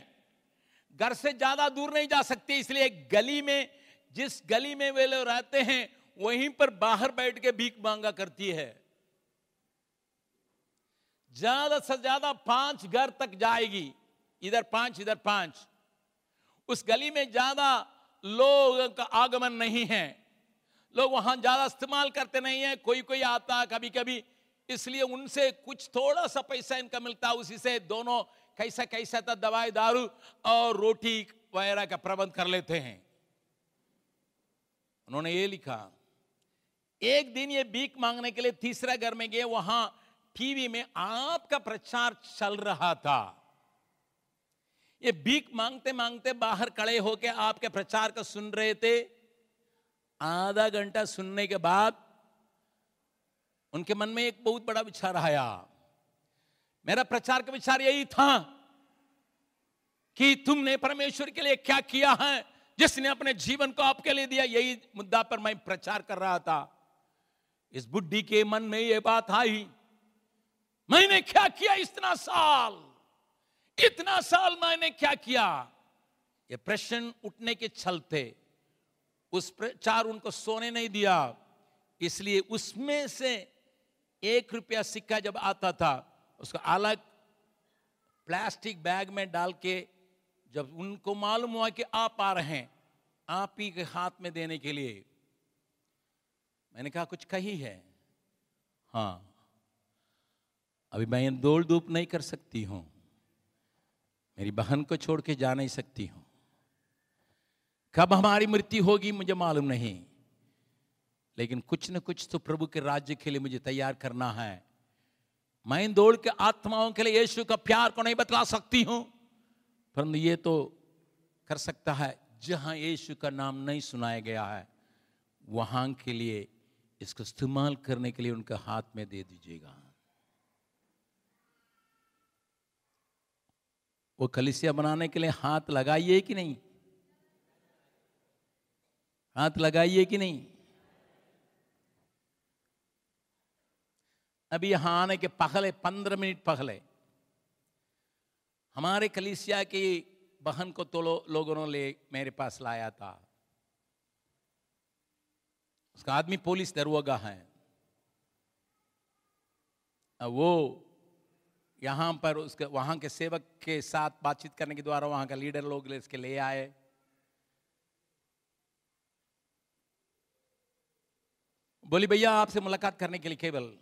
घर से ज़्यादा दूर नहीं जा सकती, इसलिए एक गली में, जिस गली में वे लोग रहते हैं, वहीं पर बाहर बैठ के भीख मांगा करती है। ज़्यादा से ज़्यादा पाँच घर तक जाएगी। इधर पाँच इधर पाँच। उस गली में ज़्यादा लोगों का आगमन नहीं है। लोग वहाँ ज़्यादा इस्तेमाल करते नहीं है। कोई कोई आता कभी कभी इसलिए उनसे कुछ थोड़ा सा पैसा इनका मिलता, उसी से दोनों कैसा कैसा था, दवाई, दारू और रोटी वगैरह का प्रबंध कर लेते हैं। उन्होंने ये लिखा, एक दिन ये बीक मांगने के लिए तीसरा घर में गए। वहाँ टीवी में आपका प्रचार चल रहा था। ये भीख मांगते मांगते बाहर खड़े होके आपके प्रचार को सुन रहे थे। आधा घंटा सुनने के बाद उनके मन में एक बहुत बड़ा विचार आया। मेरा प्रचार का विचार यही था कि तुमने परमेश्वर के लिए क्या किया है? जिसने अपने जीवन को आपके लिए दिया, यही मुद्दा पर मैं प्रचार कर रहा था। इस बुद्धि के मन में यह बात आई मैंने क्या किया इतना साल? इतना साल मैंने क्या किया? ये प्रश्न उठने के चलते उस प्रचार उनको सोने नहीं दिया। इसलिए उसमें से एक रुपया सिक्का जब आता था, उसको अलग प्लास्टिक बैग में डाल के जब उनको मालूम हुआ कि आप आ रहे हैं, आप ही के हाथ में देने के लिए। मैंने कहा, कुछ कही है? हाँ। अभी मैं दौड़ धूप नहीं कर सकती हूँ। मेरी बहन को छोड़ के जा नहीं सकती हूँ। कब हमारी मृत्यु होगी मुझे मालूम नहीं। लेकिन कुछ न कुछ तो प्रभु के राज्य के लिए मुझे तैयार करना है। मैं इन दौड़ के आत्माओं के लिए यीशु का प्यार को नहीं बतला सकती हूँ। परंतु ये तो कर सकता है, जहाँ यीशु का नाम नहीं सुनाया गया है, वहाँ के लिए इसको इस्तेमाल करने के लिए उनके हाथ में दे दीजिएगा। वो कलिसिया बनाने के लिए हाथ लगाइए कि नहीं? हाथ लगाइए कि नहीं? अभी यहाँ आने के पहले पंद्रह मिनट पहले हमारे कलिसिया की बहन को तो लो, लोगों ने मेरे पास लाया था। उसका आदमी पुलिस दरोगा है। वो यहाँ पर उसके, वहाँ के सेवक के साथ बातचीत करने के द्वारा वहाँ का लीडर लोग इसके ले आए। बोली, भैया, आपसे मुलाकात करने के लिए केवल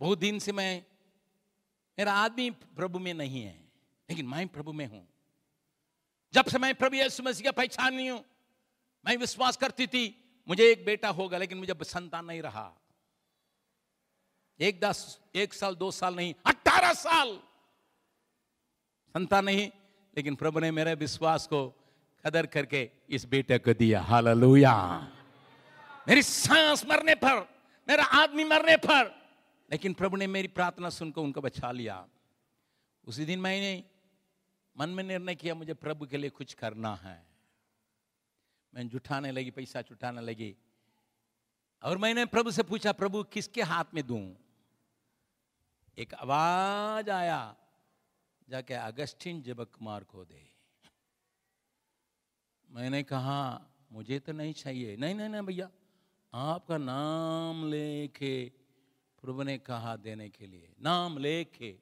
बहुत दिन से मैं, मेरा आदमी प्रभु में नहीं है, लेकिन मैं प्रभु में हूँ। जब से मैं प्रभु यीशु मसीह का पहचान नहीं हूँ, मैं विश्वास करती थी, मुझे एक बेटा होगा, लेकिन मुझे संतान नहीं रहा। एक दस, एक साल, दो साल नहीं अट्ठारह साल। संतान नहीं, लेकिन प्रभु ने मेरे विश्वास को कदर करके इस बेटे को दिया। हालेलुया। मेरी सांस मरने पर, मेरा आदमी मरने पर। लेकिन प्रभु ने मेरी प्रार्थना सुनकर उनको बचा लिया। उसी दिन मैंने मन में निर्णय किया, मुझे प्रभु के लिए कुछ करना है। मैं जुटाने लगी, पैसा जुटाने लगी। और मैंने प्रभु से पूछा, प्रभु, किसके हाथ में दूँ? एक आवाज़ आया, जाके अगस्टिन जबक कुमार को दे। मैंने कहा, मुझे तो नहीं चाहिए। नहीं नहीं नहीं भैया, आपका नाम लेके प्रभु ने कहा देने के लिए, नाम लेके।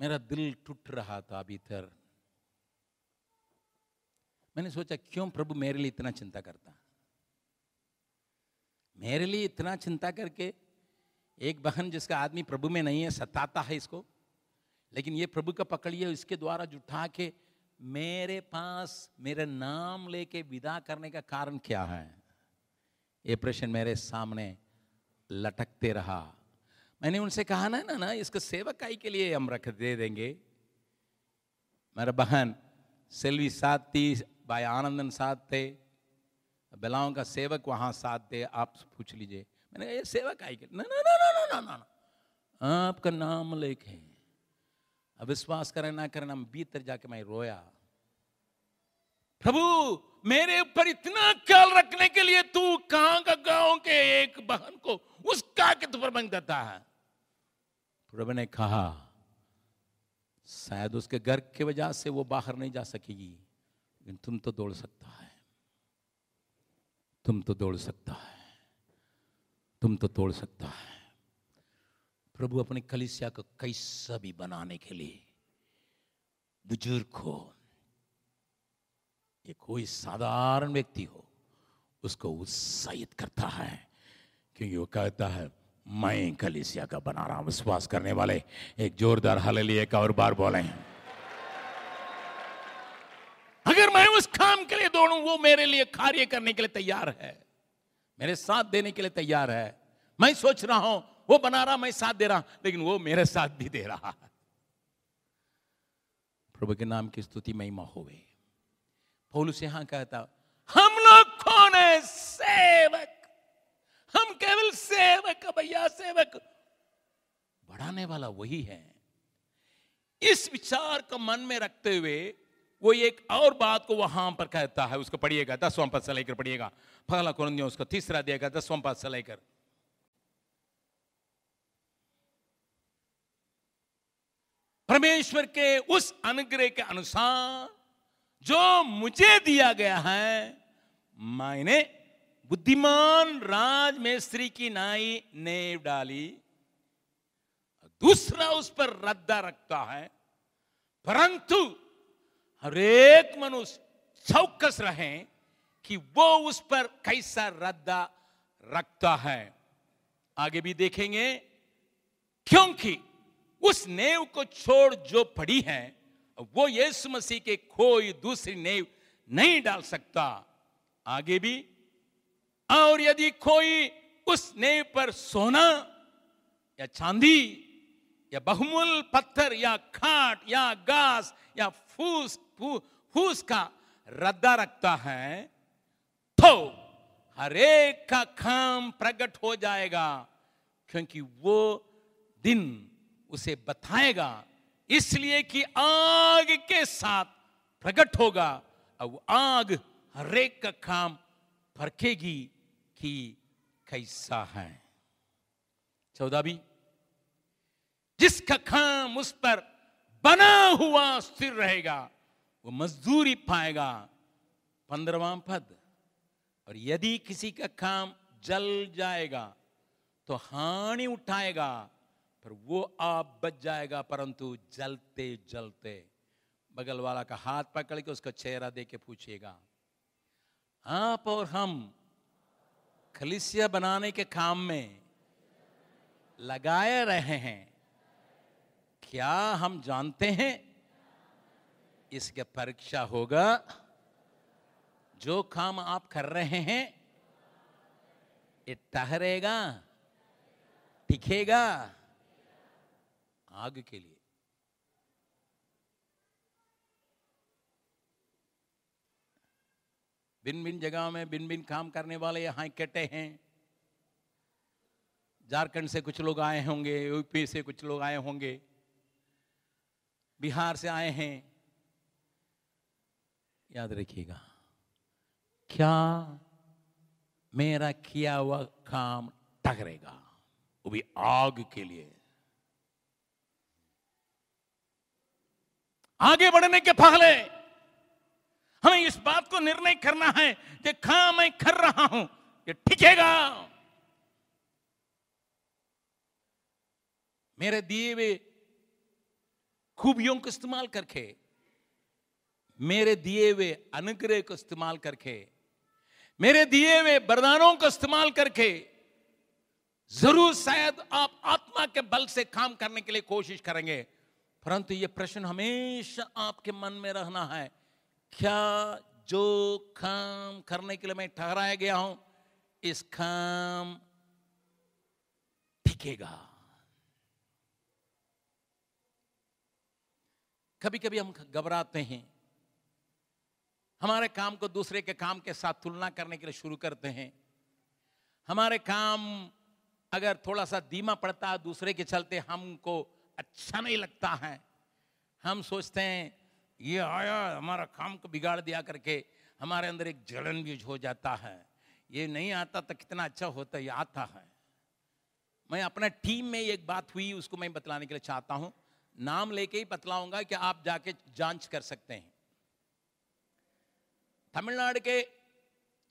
मेरा दिल टूट रहा था भीतर। मैंने सोचा, क्यों प्रभु मेरे लिए इतना चिंता करता? मेरे लिए इतना चिंता करके एक बहन जिसका आदमी प्रभु में नहीं है, सताता है इसको। लेकिन ये प्रभु का पकड़िए, इसके द्वारा जुटा के मेरे पास, मेरे नाम लेके विदा करने का कारण क्या है? ये प्रश्न मेरे सामने लटकते रहा। मैंने उनसे कहा, ना ना ना, इसको सेवकाई के लिए हम रख, दे देंगे। मेरा बहन सेल्वी साथ थी, भाई आनंदन साथ थे। बेलाओं का सेवक वहाँ साथ दे, आप पूछ लीजिए। मैंने कहा, ये सेवक आई ना ना ना ना ना ना ना आपका नाम लेके अविश्वास करें, ना करें ना भीतर जाके मैं रोया। प्रभु, मेरे ऊपर इतना ख्याल रखने के लिए तू कहाँ का गाँव के एक बहन को उसका के पर बन देता है? प्रभु ने कहा, शायद उसके घर की वजह से वो बाहर नहीं जा सकेगी, लेकिन तुम तो दौड़ सकता है। तुम तो दौड़ सकता है। तुम तो तोड़ सकता है। प्रभु अपनी कलिसिया को कैसा भी बनाने के लिए बुज़ुर्ग हो, ये कोई साधारण व्यक्ति हो, उसको उत्साहित करता है, क्योंकि वो कहता है, मैं कलिसिया का बना रहा हूँ, विश्वास करने वाले। एक जोरदार हल एक और बार बोले। अगर मैं उस दौड़ू वो मेरे लिए कार्य करने के लिए तैयार है। मेरे साथ देने के लिए तैयार है। मैं सोच रहा हूँ, वो बना रहा, मैं साथ दे रहा, लेकिन वो मेरे साथ भी दे रहा। है प्रभु के नाम की स्तुति महिमा होवे। पौलुस यहाँ कहता, हम लोग कौन है? सेवक। हम केवल सेवक भैया सेवक। बढ़ाने वाला वही है। इस विचार को मन में रखते हुए वो एक और बात को वहाँ पर कहता है, उसको पढ़िएगा, दसवां पद से लेकर पढ़िएगा। पहला कुरंदियों उसको तीसरा देगा, दसवां पद से लेकर। परमेश्वर के उस अनुग्रह के अनुसार जो मुझे दिया गया है मैंने बुद्धिमान राजमेस्त्री की नाई नेव डाली, दूसरा उस पर रद्दा रखता है, परंतु हरेक मनुष्य चौकस रहे कि वो उस पर कैसा रद्दा रखता है। आगे भी देखेंगे, क्योंकि उस नेव को छोड़ जो पड़ी है, वो यीशु मसीह के कोई दूसरी नेव नहीं डाल सकता। आगे भी, और यदि कोई उस नेव पर सोना या चांदी या बहुमूल पत्थर, या खाट, या घास, या फूस फूस का रद्दा रखता है तो हरेक का काम प्रकट हो जाएगा, क्योंकि वो दिन उसे बताएगा, इसलिए कि आग के साथ प्रकट होगा अब आग हरेक का काम परखेगी कि कैसा है। चौदहवीं जिसका काम उस पर बना हुआ स्थिर रहेगा, वो मजदूरी पाएगा। पंद्रवा पद, और यदि किसी का काम जल जाएगा तो हानि उठाएगा, पर वो आप बच जाएगा, परंतु जलते जलते। बगल वाला का हाथ पकड़ के उसका चेहरा दे के पूछिएगा आप और हम खलिसिया बनाने के काम में लगाए रहे हैं क्या हम जानते हैं? इसका परीक्षा होगा, जो काम आप कर रहे हैं, ये ठहरेगा टिकेगा आग के लिए। भिन्न भिन्न जगह में भिन्न भिन्न काम करने वाले यहाँ इकट्ठे हैं। झारखंड से कुछ लोग आए होंगे, यूपी से कुछ लोग आए होंगे। बिहार से आए हैं। याद रखिएगा, क्या मेरा किया हुआ काम टकरेगा? वो भी आग के लिए। आगे बढ़ने के पहले हमें इस बात को निर्णय करना है कि काम मैं कर रहा हूँ, ये टिकेगा मेरे दिए हुए खूबियों को इस्तेमाल करके, मेरे दिए हुए अनुग्रह को इस्तेमाल करके, मेरे दिए हुए वरदानों को इस्तेमाल करके, ज़रूर शायद आप आत्मा के बल से काम करने के लिए कोशिश करेंगे। परंतु यह प्रश्न हमेशा आपके मन में रहना है, क्या जो काम करने के लिए मैं ठहराया गया हूँ, इस काम टिकेगा? कभी कभी हम घबराते हैं। हमारे काम को दूसरे के काम के साथ तुलना करने के लिए शुरू करते हैं। हमारे काम अगर थोड़ा सा धीमा पड़ता है, दूसरे के चलते हमको अच्छा नहीं लगता है। हम सोचते हैं, ये आया, हमारा काम को बिगाड़ दिया करके हमारे अंदर एक जलन भी हो जाता है। ये नहीं आता तो कितना अच्छा होता, ये आता है। मैं अपना टीम में एक बात हुई, उसको मैं बतलाने के लिए चाहता हूँ। नाम लेके ही बतलाऊँगा कि आप जाके जाँच कर सकते हैं। तमिलनाडु के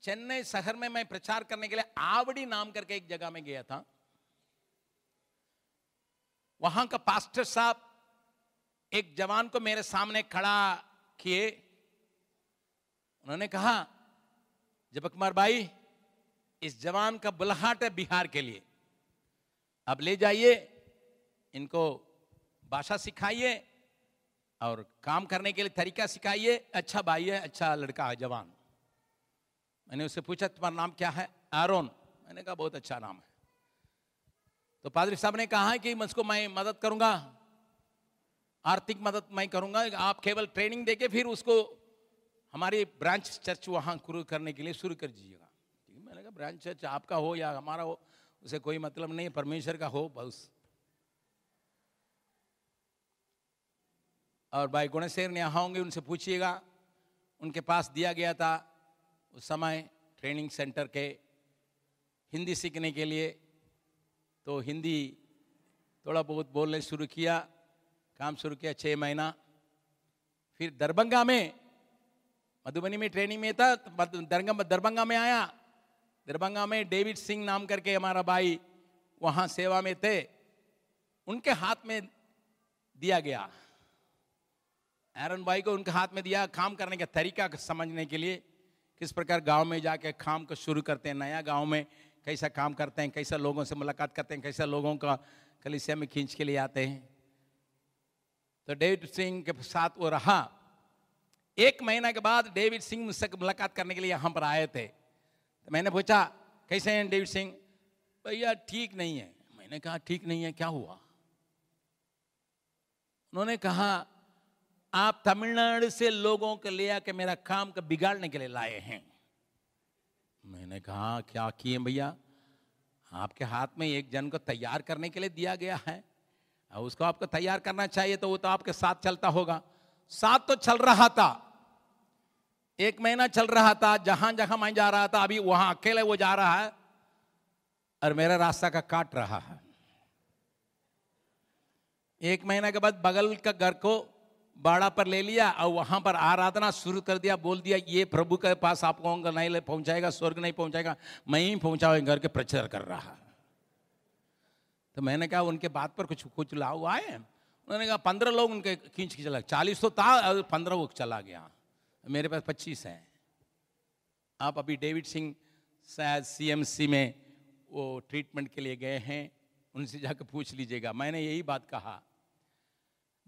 चेन्नई शहर में मैं प्रचार करने के लिए आवड़ी नाम करके एक जगह में गया था। वहाँ का पास्टर साहब एक जवान को मेरे सामने खड़ा किए। उन्होंने कहा, जब कुमार भाई, इस जवान का बुलाहट है बिहार के लिए। अब ले जाइए, इनको भाषा सिखाइए और काम करने के लिए तरीका सिखाइए। अच्छा भाई है अच्छा लड़का है, जवान। मैंने उससे पूछा, तुम्हारा नाम क्या है? आरोन। मैंने कहा, बहुत अच्छा नाम है। तो पादरी साहब ने कहा कि मुझको मैं मदद करूँगा, आर्थिक मदद मैं करूँगा। आप केवल ट्रेनिंग देके फिर उसको हमारी ब्रांच चर्च वहाँ शुरू करने के लिए शुरू कर दीजिएगा। मैंने कहा, ब्रांच चर्च आपका हो या हमारा हो, उसे कोई मतलब नहीं परमेश्वर का हो, बस। और भाई गुणेश्वर ने यहाँ होंगे, उनसे पूछिएगा। उनके पास दिया गया था उस समय ट्रेनिंग सेंटर के हिंदी सीखने के लिए। तो हिंदी थोड़ा बहुत बोलने शुरू किया, काम शुरू किया छः महीना। फिर दरभंगा में, मधुबनी में ट्रेनिंग में था तो दरभंगा में आया। दरभंगा में डेविड सिंह नाम करके हमारा भाई वहाँ सेवा में थे। उनके हाथ में दिया गया। एरन भाई को उनके हाथ में दिया काम करने का तरीका समझने के लिए किस प्रकार गाँव में जाके काम को शुरू करते हैं, नया गाँव में कैसा काम करते हैं, कैसा लोगों से मुलाकात करते हैं, कैसा लोगों का कलिसिया में खींच के लिए आते हैं। तो डेविड सिंह के साथ वो रहा। एक महीना के बाद डेविड सिंह मुझसे मुलाकात करने के लिए यहाँ पर आए थे। तो मैंने पूछा, कैसे हैं डेविड सिंह? भैया, ठीक नहीं है। मैंने कहा, ठीक नहीं है, क्या हुआ? उन्होंने कहा आप तमिलनाडु से लोगों को ले आके मेरा काम को बिगाड़ने के लिए लाए हैं। मैंने कहा, क्या किए भैया? आपके हाथ में एक जन को तैयार करने के लिए दिया गया है। और उसको आपको तैयार करना चाहिए तो वो तो आपके साथ चलता होगा। साथ तो चल रहा था। एक महीना चल रहा था, जहाँ जहाँ मैं जा रहा था, अभी वहाँ अकेले वो जा रहा है और मेरा रास्ता का काट रहा है। एक महीना के बाद बगल का घर को बाड़ा पर ले लिया और वहाँ पर आराधना शुरू कर दिया, बोल दिया, ये प्रभु के पास आपको नहीं ले पहुंचाएगा, स्वर्ग नहीं पहुंचाएगा, मैं ही पहुँचा घर के प्रचार कर रहा। तो मैंने कहा, उनके बात पर कुछ कुछ लाभ आए। उन्होंने कहा, पंद्रह लोग उनके खींच के चला, चालीस तो था और पंद्रह वो चला गया। मेरे पास पच्चीस है। आप अभी डेविड सिंह शायद सीएमसी में वो ट्रीटमेंट के लिए गए हैं, उनसे जाकर पूछ लीजिएगा। मैंने यही बात कहा।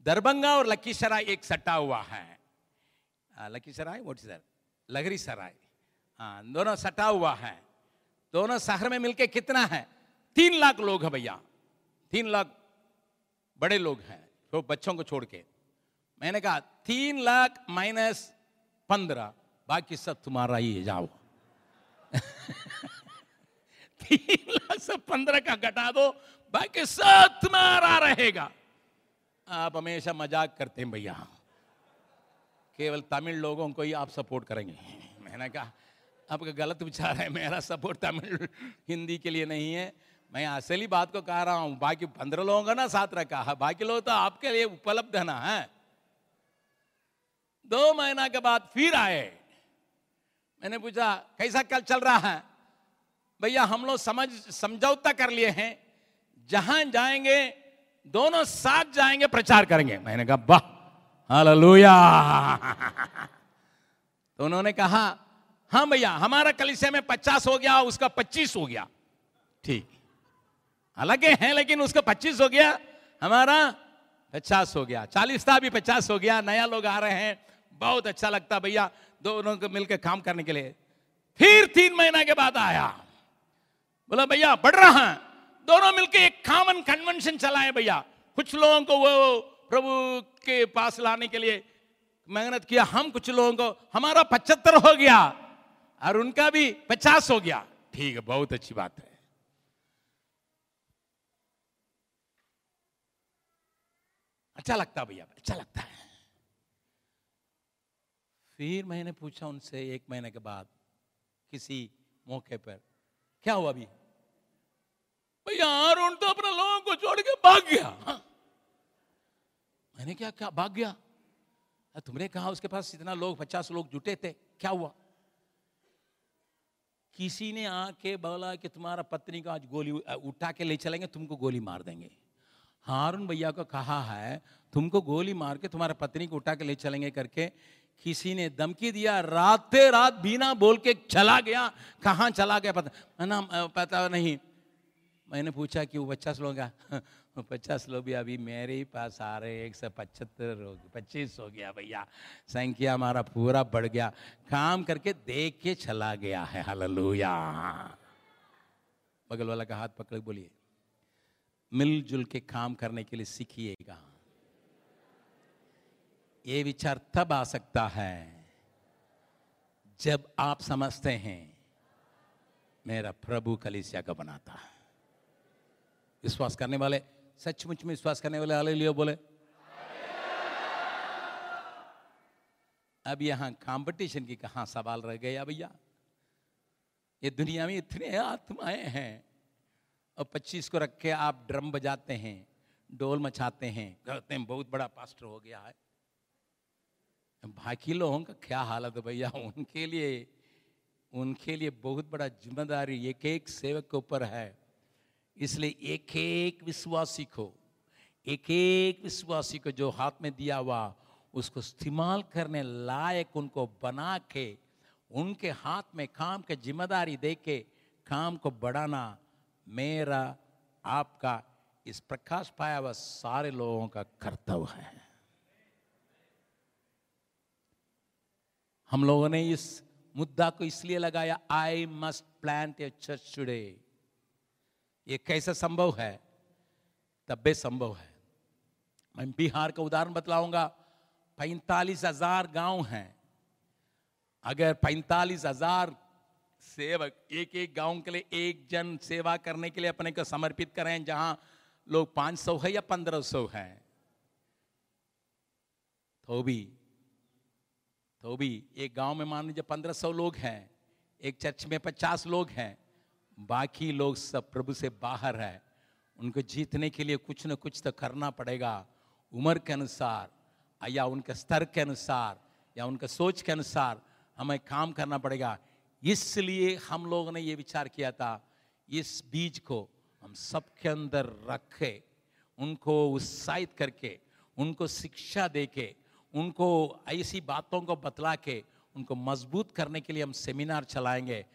दरभंगा और लखीसराय एक सटा हुआ है। लखीसराय वोट सर लहरी सराय हाँ दोनों सटा हुआ है। दोनों शहर में मिलके कितना है? तीन लाख लोग है भैया। तीन लाख बड़े लोग हैं तो बच्चों को छोड़ के। मैंने कहा, तीन लाख माइनस पंद्रह, बाकी सब तुम्हारा ही है, जाओ। तीन लाख से पंद्रह का घटा दो, बाकी सब तुम्हारा रहेगा। आप हमेशा मज़ाक करते हैं भैया। केवल तमिल लोगों को ही आप सपोर्ट करेंगे। मैंने कहा, आपका गलत विचार है, मेरा सपोर्ट तमिल, हिंदी के लिए नहीं है। मैं असली बात को कह रहा हूँ, बाकी पंद्रह लोगों का ना साथ रखा है, बाकी लोग तो आपके लिए उपलब्ध है ना, है। दो महीना के बाद फिर आए। मैंने पूछा, कैसा कल चल रहा है? भैया, हम लोग समझ, समझौता कर लिए हैं, जहाँ जाएँगे दोनों साथ जाएँगे, प्रचार करेंगे। मैंने कहा, वाह, हालेलुया। तो उन्होंने कहा हाँ भैया, हमारा कलिसिया में पचास हो गया, उसका पच्चीस हो गया। ठीक। अलग हैं, लेकिन उसका पच्चीस हो गया, हमारा पचास हो गया। चालीस था भी पचास हो गया, नया लोग आ रहे हैं। बहुत अच्छा लगता भैया, दोनों को मिलकर काम करने के लिए। फिर तीन महीना के बाद आया। बोला, भैया, बढ़ रहा है। दोनों मिलकर एक कॉमन कन्वेंशन चलाए भैया। कुछ लोगों को वो प्रभु के पास लाने के लिए मेहनत किया हम कुछ लोगों को हमारा पचहत्तर हो गया और उनका भी पचास हो गया। ठीक है बहुत अच्छी बात है। अच्छा लगता भैया अच्छा लगता है। फिर मैंने पूछा उनसे एक महीने के बाद किसी मौके पर क्या हुआ अभी? भैया अरुण तो अपने लोगों को छोड़ के भाग गया। मैंने क्या क्या भाग गया? तुमने कहा उसके पास इतना लोग, पचास लोग जुटे थे, क्या हुआ? किसी ने आके बोला कि तुम्हारा पत्नी को आज गोली उठा के ले चलेंगे, तुमको गोली मार देंगे। हारून भैया को कहा है, तुमको गोली मार के तुम्हारा पत्नी को उठा के ले चलेंगे करके, किसी ने धमकी दिया, राते रात बिना बोल के चला गया। कहाँ चला गया पता, ना पता नहीं। मैंने पूछा कि वो पचास लोग पचास लोग भी अभी मेरे ही पास आ रहे एक सौ पचहत्तर हो गए पच्चीस हो गया भैया। संख्या हमारा पूरा बढ़ गया। काम करके देख के चला गया है। हालेलुया। बगल वाला का हाथ पकड़ बोलिए। मिलजुल के काम करने के लिए सीखिएगा। ये विचार तब आ सकता है जब आप समझते हैं, मेरा प्रभु कलिसिया का बनाता है। विश्वास करने वाले, सचमुच में विश्वास करने वाले आले लियो बोले। अब यहाँ कंपटीशन की कहाँ सवाल रह गया भैया? ये दुनिया में इतने आत्माएँ हैं। और पच्चीस को रख के आप ड्रम बजाते हैं डोल मचाते हैं, कहते हैं, बहुत बड़ा पास्टर हो गया है। बाकी लोगों का क्या हालत है भैया? उनके लिए उनके लिए बहुत बड़ा ज़िम्मेदारी एक एक सेवक के ऊपर है। इसलिए एक एक विश्वासी को एक एक विश्वासी को जो हाथ में दिया हुआ, उसको इस्तेमाल करने लायक उनको बना के, उनके हाथ में काम के ज़िम्मेदारी दे के काम को बढ़ाना मेरा, आपका इस प्रकाश पाया हुआ सारे लोगों का कर्तव्य है। हम लोगों ने इस मुद्दा को इसलिए लगाया I must plant a church today ये कैसे संभव है? तब्बे संभव है। मैं बिहार का उदाहरण बतलाऊँगा। पैंतालीस हज़ार गाँव हैं। अगर पैंतालीस हज़ार सेवक एक एक गाँव के लिए एक जन सेवा करने के लिए अपने को समर्पित करें, जहाँ लोग पाँच सौ है या पंद्रह सौ है तो भी तो भी एक गाँव में मान लीजिए पंद्रह सौ लोग हैं, एक चर्च में पचास लोग हैं बाकी लोग सब प्रभु से बाहर है। उनको जीतने के लिए कुछ न कुछ तो करना पड़ेगा। उम्र के अनुसार, या उनके स्तर के अनुसार, या उनके सोच के अनुसार हमें काम करना पड़ेगा। इसलिए हम लोगों ने ये विचार किया था, इस बीज को हम सबके अंदर रखे, उनको उत्साहित करके, उनको शिक्षा दे के उनको ऐसी बातों को बतला के, उनको मज़बूत करने के लिए हम सेमिनार चलाएँगे।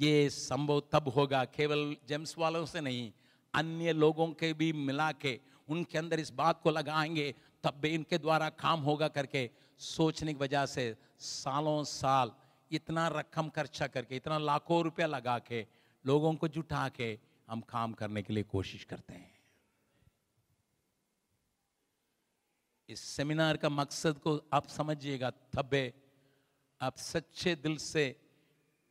ये संभव तब होगा केवल जेम्स वालों से नहीं, अन्य लोगों के भी मिला के उनके अंदर इस बात को लगाएँगे, तब भी इनके द्वारा काम होगा करके, सोचने की वजह से सालों साल इतना रकम खर्चा करके, इतना लाखों रुपया लगा के लोगों को जुटा के हम काम करने के लिए कोशिश करते हैं। इस सेमिनार का मकसद को आप समझिएगा, तब आप सच्चे दिल से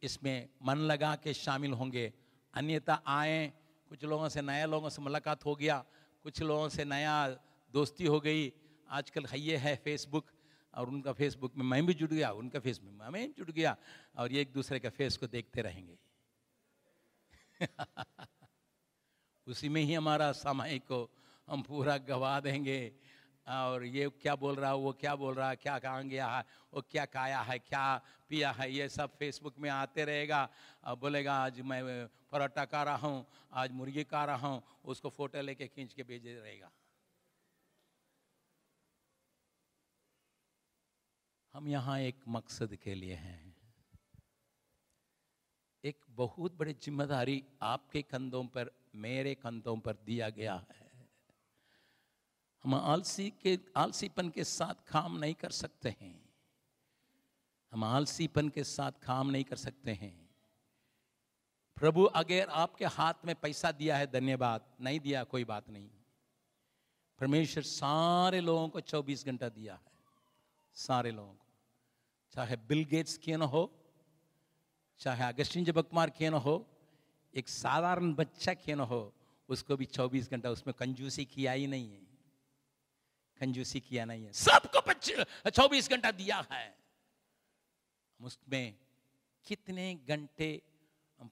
इसमें मन लगा के शामिल होंगे। अन्यथा आए, कुछ लोगों से नया लोगों से मुलाकात हो गया, कुछ लोगों से नया दोस्ती हो गई। आजकल ये है फेसबुक और उनका फेसबुक में मैं भी जुड़ गया, उनका फेसबुक में मैं जुड़ गया, और ये एक दूसरे का फेस को देखते रहेंगे। उसी में ही हमारा समय को हम पूरा गवा देंगे। और ये क्या बोल रहा है वो क्या बोल रहा है क्या कहाँ गया है वो क्या खाया है, क्या पिया है, ये सब फेसबुक में आते रहेगा। और बोलेगा, आज मैं पराठा खा रहा हूँ, आज मुर्गी खा रहा हूँ, उसको फ़ोटो लेके खींच के भेजे रहेगा। हम यहाँ एक मकसद के लिए हैं। एक बहुत बड़ी ज़िम्मेदारी आपके कंधों पर, मेरे कंधों पर दिया गया है। हम आलसी के, आलसीपन के साथ काम नहीं कर सकते हैं। हम आलसीपन के साथ काम नहीं कर सकते हैं। प्रभु, अगर आपके हाथ में पैसा दिया है, धन्यवाद। नहीं दिया, कोई बात नहीं। परमेश्वर सारे लोगों को 24 घंटा दिया है। सारे लोगों को। चाहे बिल गेट्स के ना हो, चाहे अगस्टिन जब कुमार क्यों ना हो, एक साधारण बच्चा के ना हो, उसको भी 24 घंटा, उसमें कंजूसी किया ही नहीं है। कंजूसी किया नहीं है। सबको चौबीस घंटा दिया है। उसमें कितने घंटे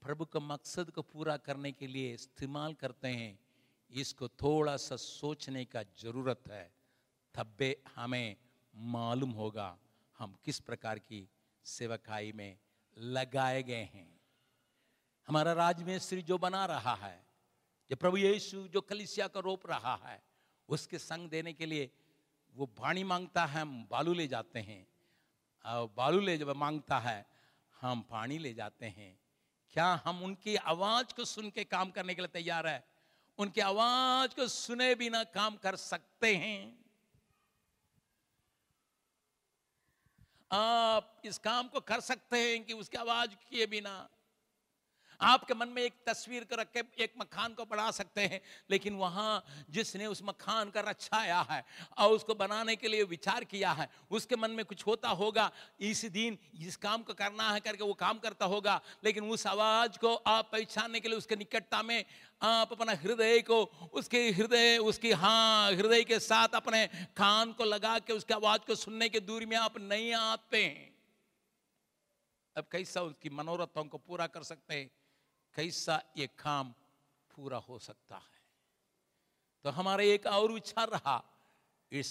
प्रभु के मकसद को पूरा करने के लिए इस्तेमाल करते हैं, इसको थोड़ा सा सोचने का ज़रूरत है। तब्बे हमें मालूम होगा हम किस प्रकार की सेवकाई में लगाए गए हैं। हमारा राज में श्री जो बना रहा है, जो प्रभु यीशु जो कलिसिया का रोप रहा है उसके संग देने के लिए वो पानी माँगता है, हम बालू ले जाते हैं। और बालू ले जब माँगता है, हम पानी ले जाते हैं। क्या हम उनकी आवाज़ को सुन के काम करने के लिए तैयार है? उनकी आवाज़ को सुने बिना काम कर सकते हैं। आप इस काम को कर सकते हैं कि उसकी आवाज़ किए बिना। आपके मन में एक तस्वीर को रख के एक मखान को बढ़ा सकते हैं, लेकिन वहाँ जिसने उस मखान का रचाया है और उसको बनाने के लिए विचार किया है, उसके मन में कुछ होता होगा। इस दिन इस काम को करना है करके वो काम करता होगा, लेकिन उस आवाज़ को आप पहचानने के लिए उसके निकटता में आप अपना हृदय को, उसके हृदय, उसकी हाँ हृदय के साथ अपने कान को लगा के उसकी आवाज़ को सुनने की दूरी में आप नहीं आते। हैं अब कैसा उसकी मनोरथों को पूरा कर सकते हैं? कैसा ये काम पूरा हो सकता है? तो हमारा एक और विचार रहा, इस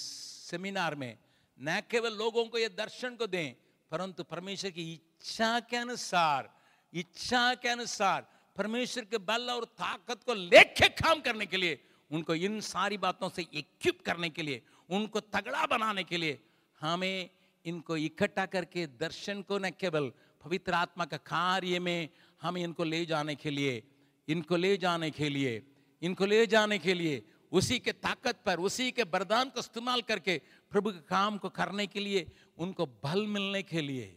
सेमिनार में न केवल लोगों को ये दर्शन को दें, परंतु परमेश्वर की इच्छा के अनुसार, इच्छा के अनुसार परमेश्वर के बल और ताकत को लेके काम करने के लिए, उनको इन सारी बातों से इक्विप करने के लिए, उनको तगड़ा बनाने के लिए, हमें इनको इकट्ठा करके दर्शन को न केवल पवित्र आत्मा का कार्य में हम इनको ले जाने के लिए, इनको ले जाने के लिए, इनको ले जाने के लिए, उसी के ताकत पर, उसी के बरदान को इस्तेमाल करके प्रभु के काम को करने के लिए, उनको बल मिलने के लिए।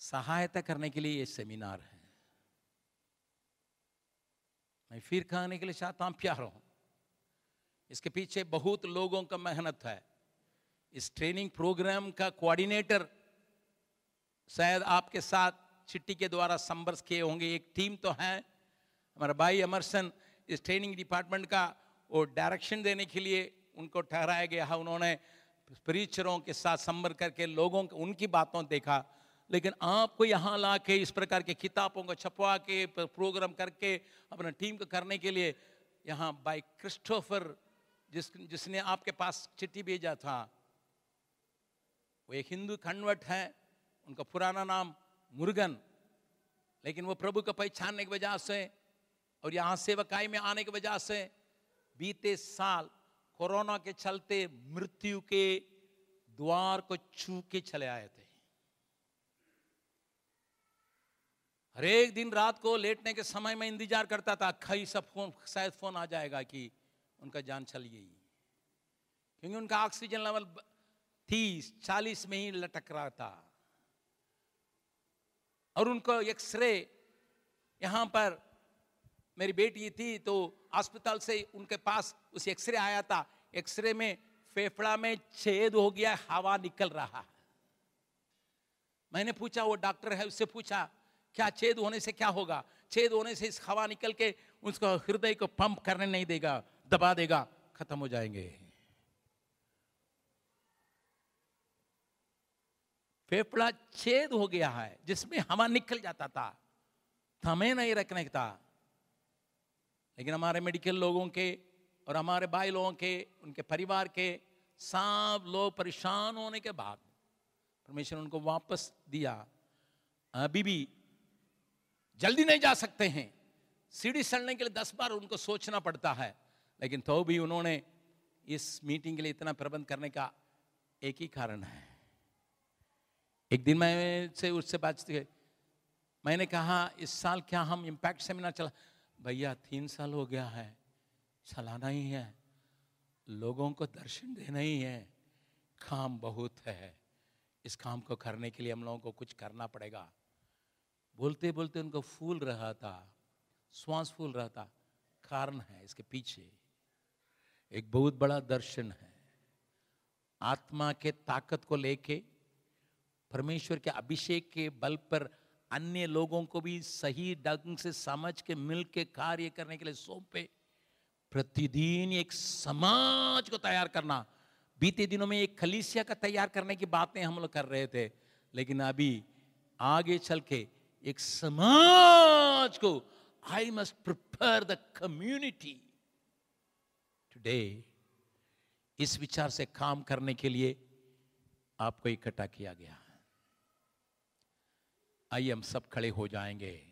सहायता करने के लिए ये सेमिनार है। मैं फिर कहने के लिए चाहता हूँ, प्यार हूँ इसके पीछे बहुत लोगों का मेहनत है। इस ट्रेनिंग प्रोग्राम का कोऑर्डिनेटर शायद आपके साथ चिट्ठी के द्वारा संपर्क किए होंगे। एक टीम तो है। हमारा भाई अमरसन इस ट्रेनिंग डिपार्टमेंट का वो डायरेक्शन देने के लिए उनको ठहराया गया है। उन्होंने परिचरों के साथ संपर्क करके लोगों के, उनकी बातों देखा। लेकिन आपको यहाँ ला के इस प्रकार के किताबों को छपवा के प्रोग्राम करके अपना टीम को करने के लिए यहाँ बाई क्रिस्टोफर जिस, जिसने आपके पास चिट्ठी भेजा था, वो एक हिंदू कन्वर्ट है। उनका पुराना नाम मुर्गन। लेकिन वो प्रभु को पहचानने की वजह से और यहाँ सेवकाई में आने की वजह से बीते साल कोरोना के चलते मृत्यु के द्वार को छू के चले आए थे। हर एक दिन रात को लेटने के समय में इंतज़ार करता था कई सब फ़ोन, शायद फ़ोन आ जाएगा कि उनका जान चली गई। क्योंकि उनका ऑक्सीजन लेवल तीस, चालीस में ही लटक रहा था। और उनको एक्सरे यहाँ पर मेरी बेटी थी तो अस्पताल से उनके पास उस एक्सरे आया था। एक्सरे में फेफड़ा में छेद हो गया, हवा निकल रहा। है मैंने पूछा, वो डॉक्टर है? उससे पूछा, क्या छेद होने से क्या होगा? छेद होने से इस हवा निकल के उसको हृदय को पंप करने नहीं देगा, दबा देगा, खत्म हो जाएँगे। फेफड़ा छेद हो गया है, जिसमें हवा निकल जाता था। थमे नहीं रखने था। लेकिन हमारे मेडिकल लोगों के और हमारे भाई लोगों के, उनके परिवार के सब लोग परेशान होने के बाद परमेश्वर उनको वापस दिया। अभी भी जल्दी नहीं जा सकते हैं। सीढ़ी चढ़ने के लिए दस बार उनको सोचना पड़ता है, लेकिन तो भी उन्होंने इस मीटिंग के लिए इतना प्रबंध करने का एक ही कारण है। एक दिन मैं से उससे बात मैंने कहा, इस साल क्या हम इम्पैक्ट सेमिनार चला भैया, तीन साल हो गया है, चलाना ही है। लोगों को दर्शन देना ही है। काम बहुत है। इस काम को करने के लिए हम लोगों को कुछ करना पड़ेगा। बोलते बोलते उनको फूल रहा था, श्वास फूल रहा था। कारण है इसके पीछे एक बहुत बड़ा दर्शन है। आत्मा के ताकत को लेके परमेश्वर के अभिषेक के बल पर अन्य लोगों को भी सही ढंग से समझ के, मिल के कार्य करने के लिए सौंपे। प्रतिदिन एक समाज को तैयार करना। बीते दिनों में एक खलीसिया का तैयार करने की बातें हम लोग कर रहे थे, लेकिन अभी आगे चल के एक समाज को I must prepare the community today इस विचार से काम करने के लिए आपको इकट्ठा किया गया। आइए हम सब खड़े हो जाएँगे।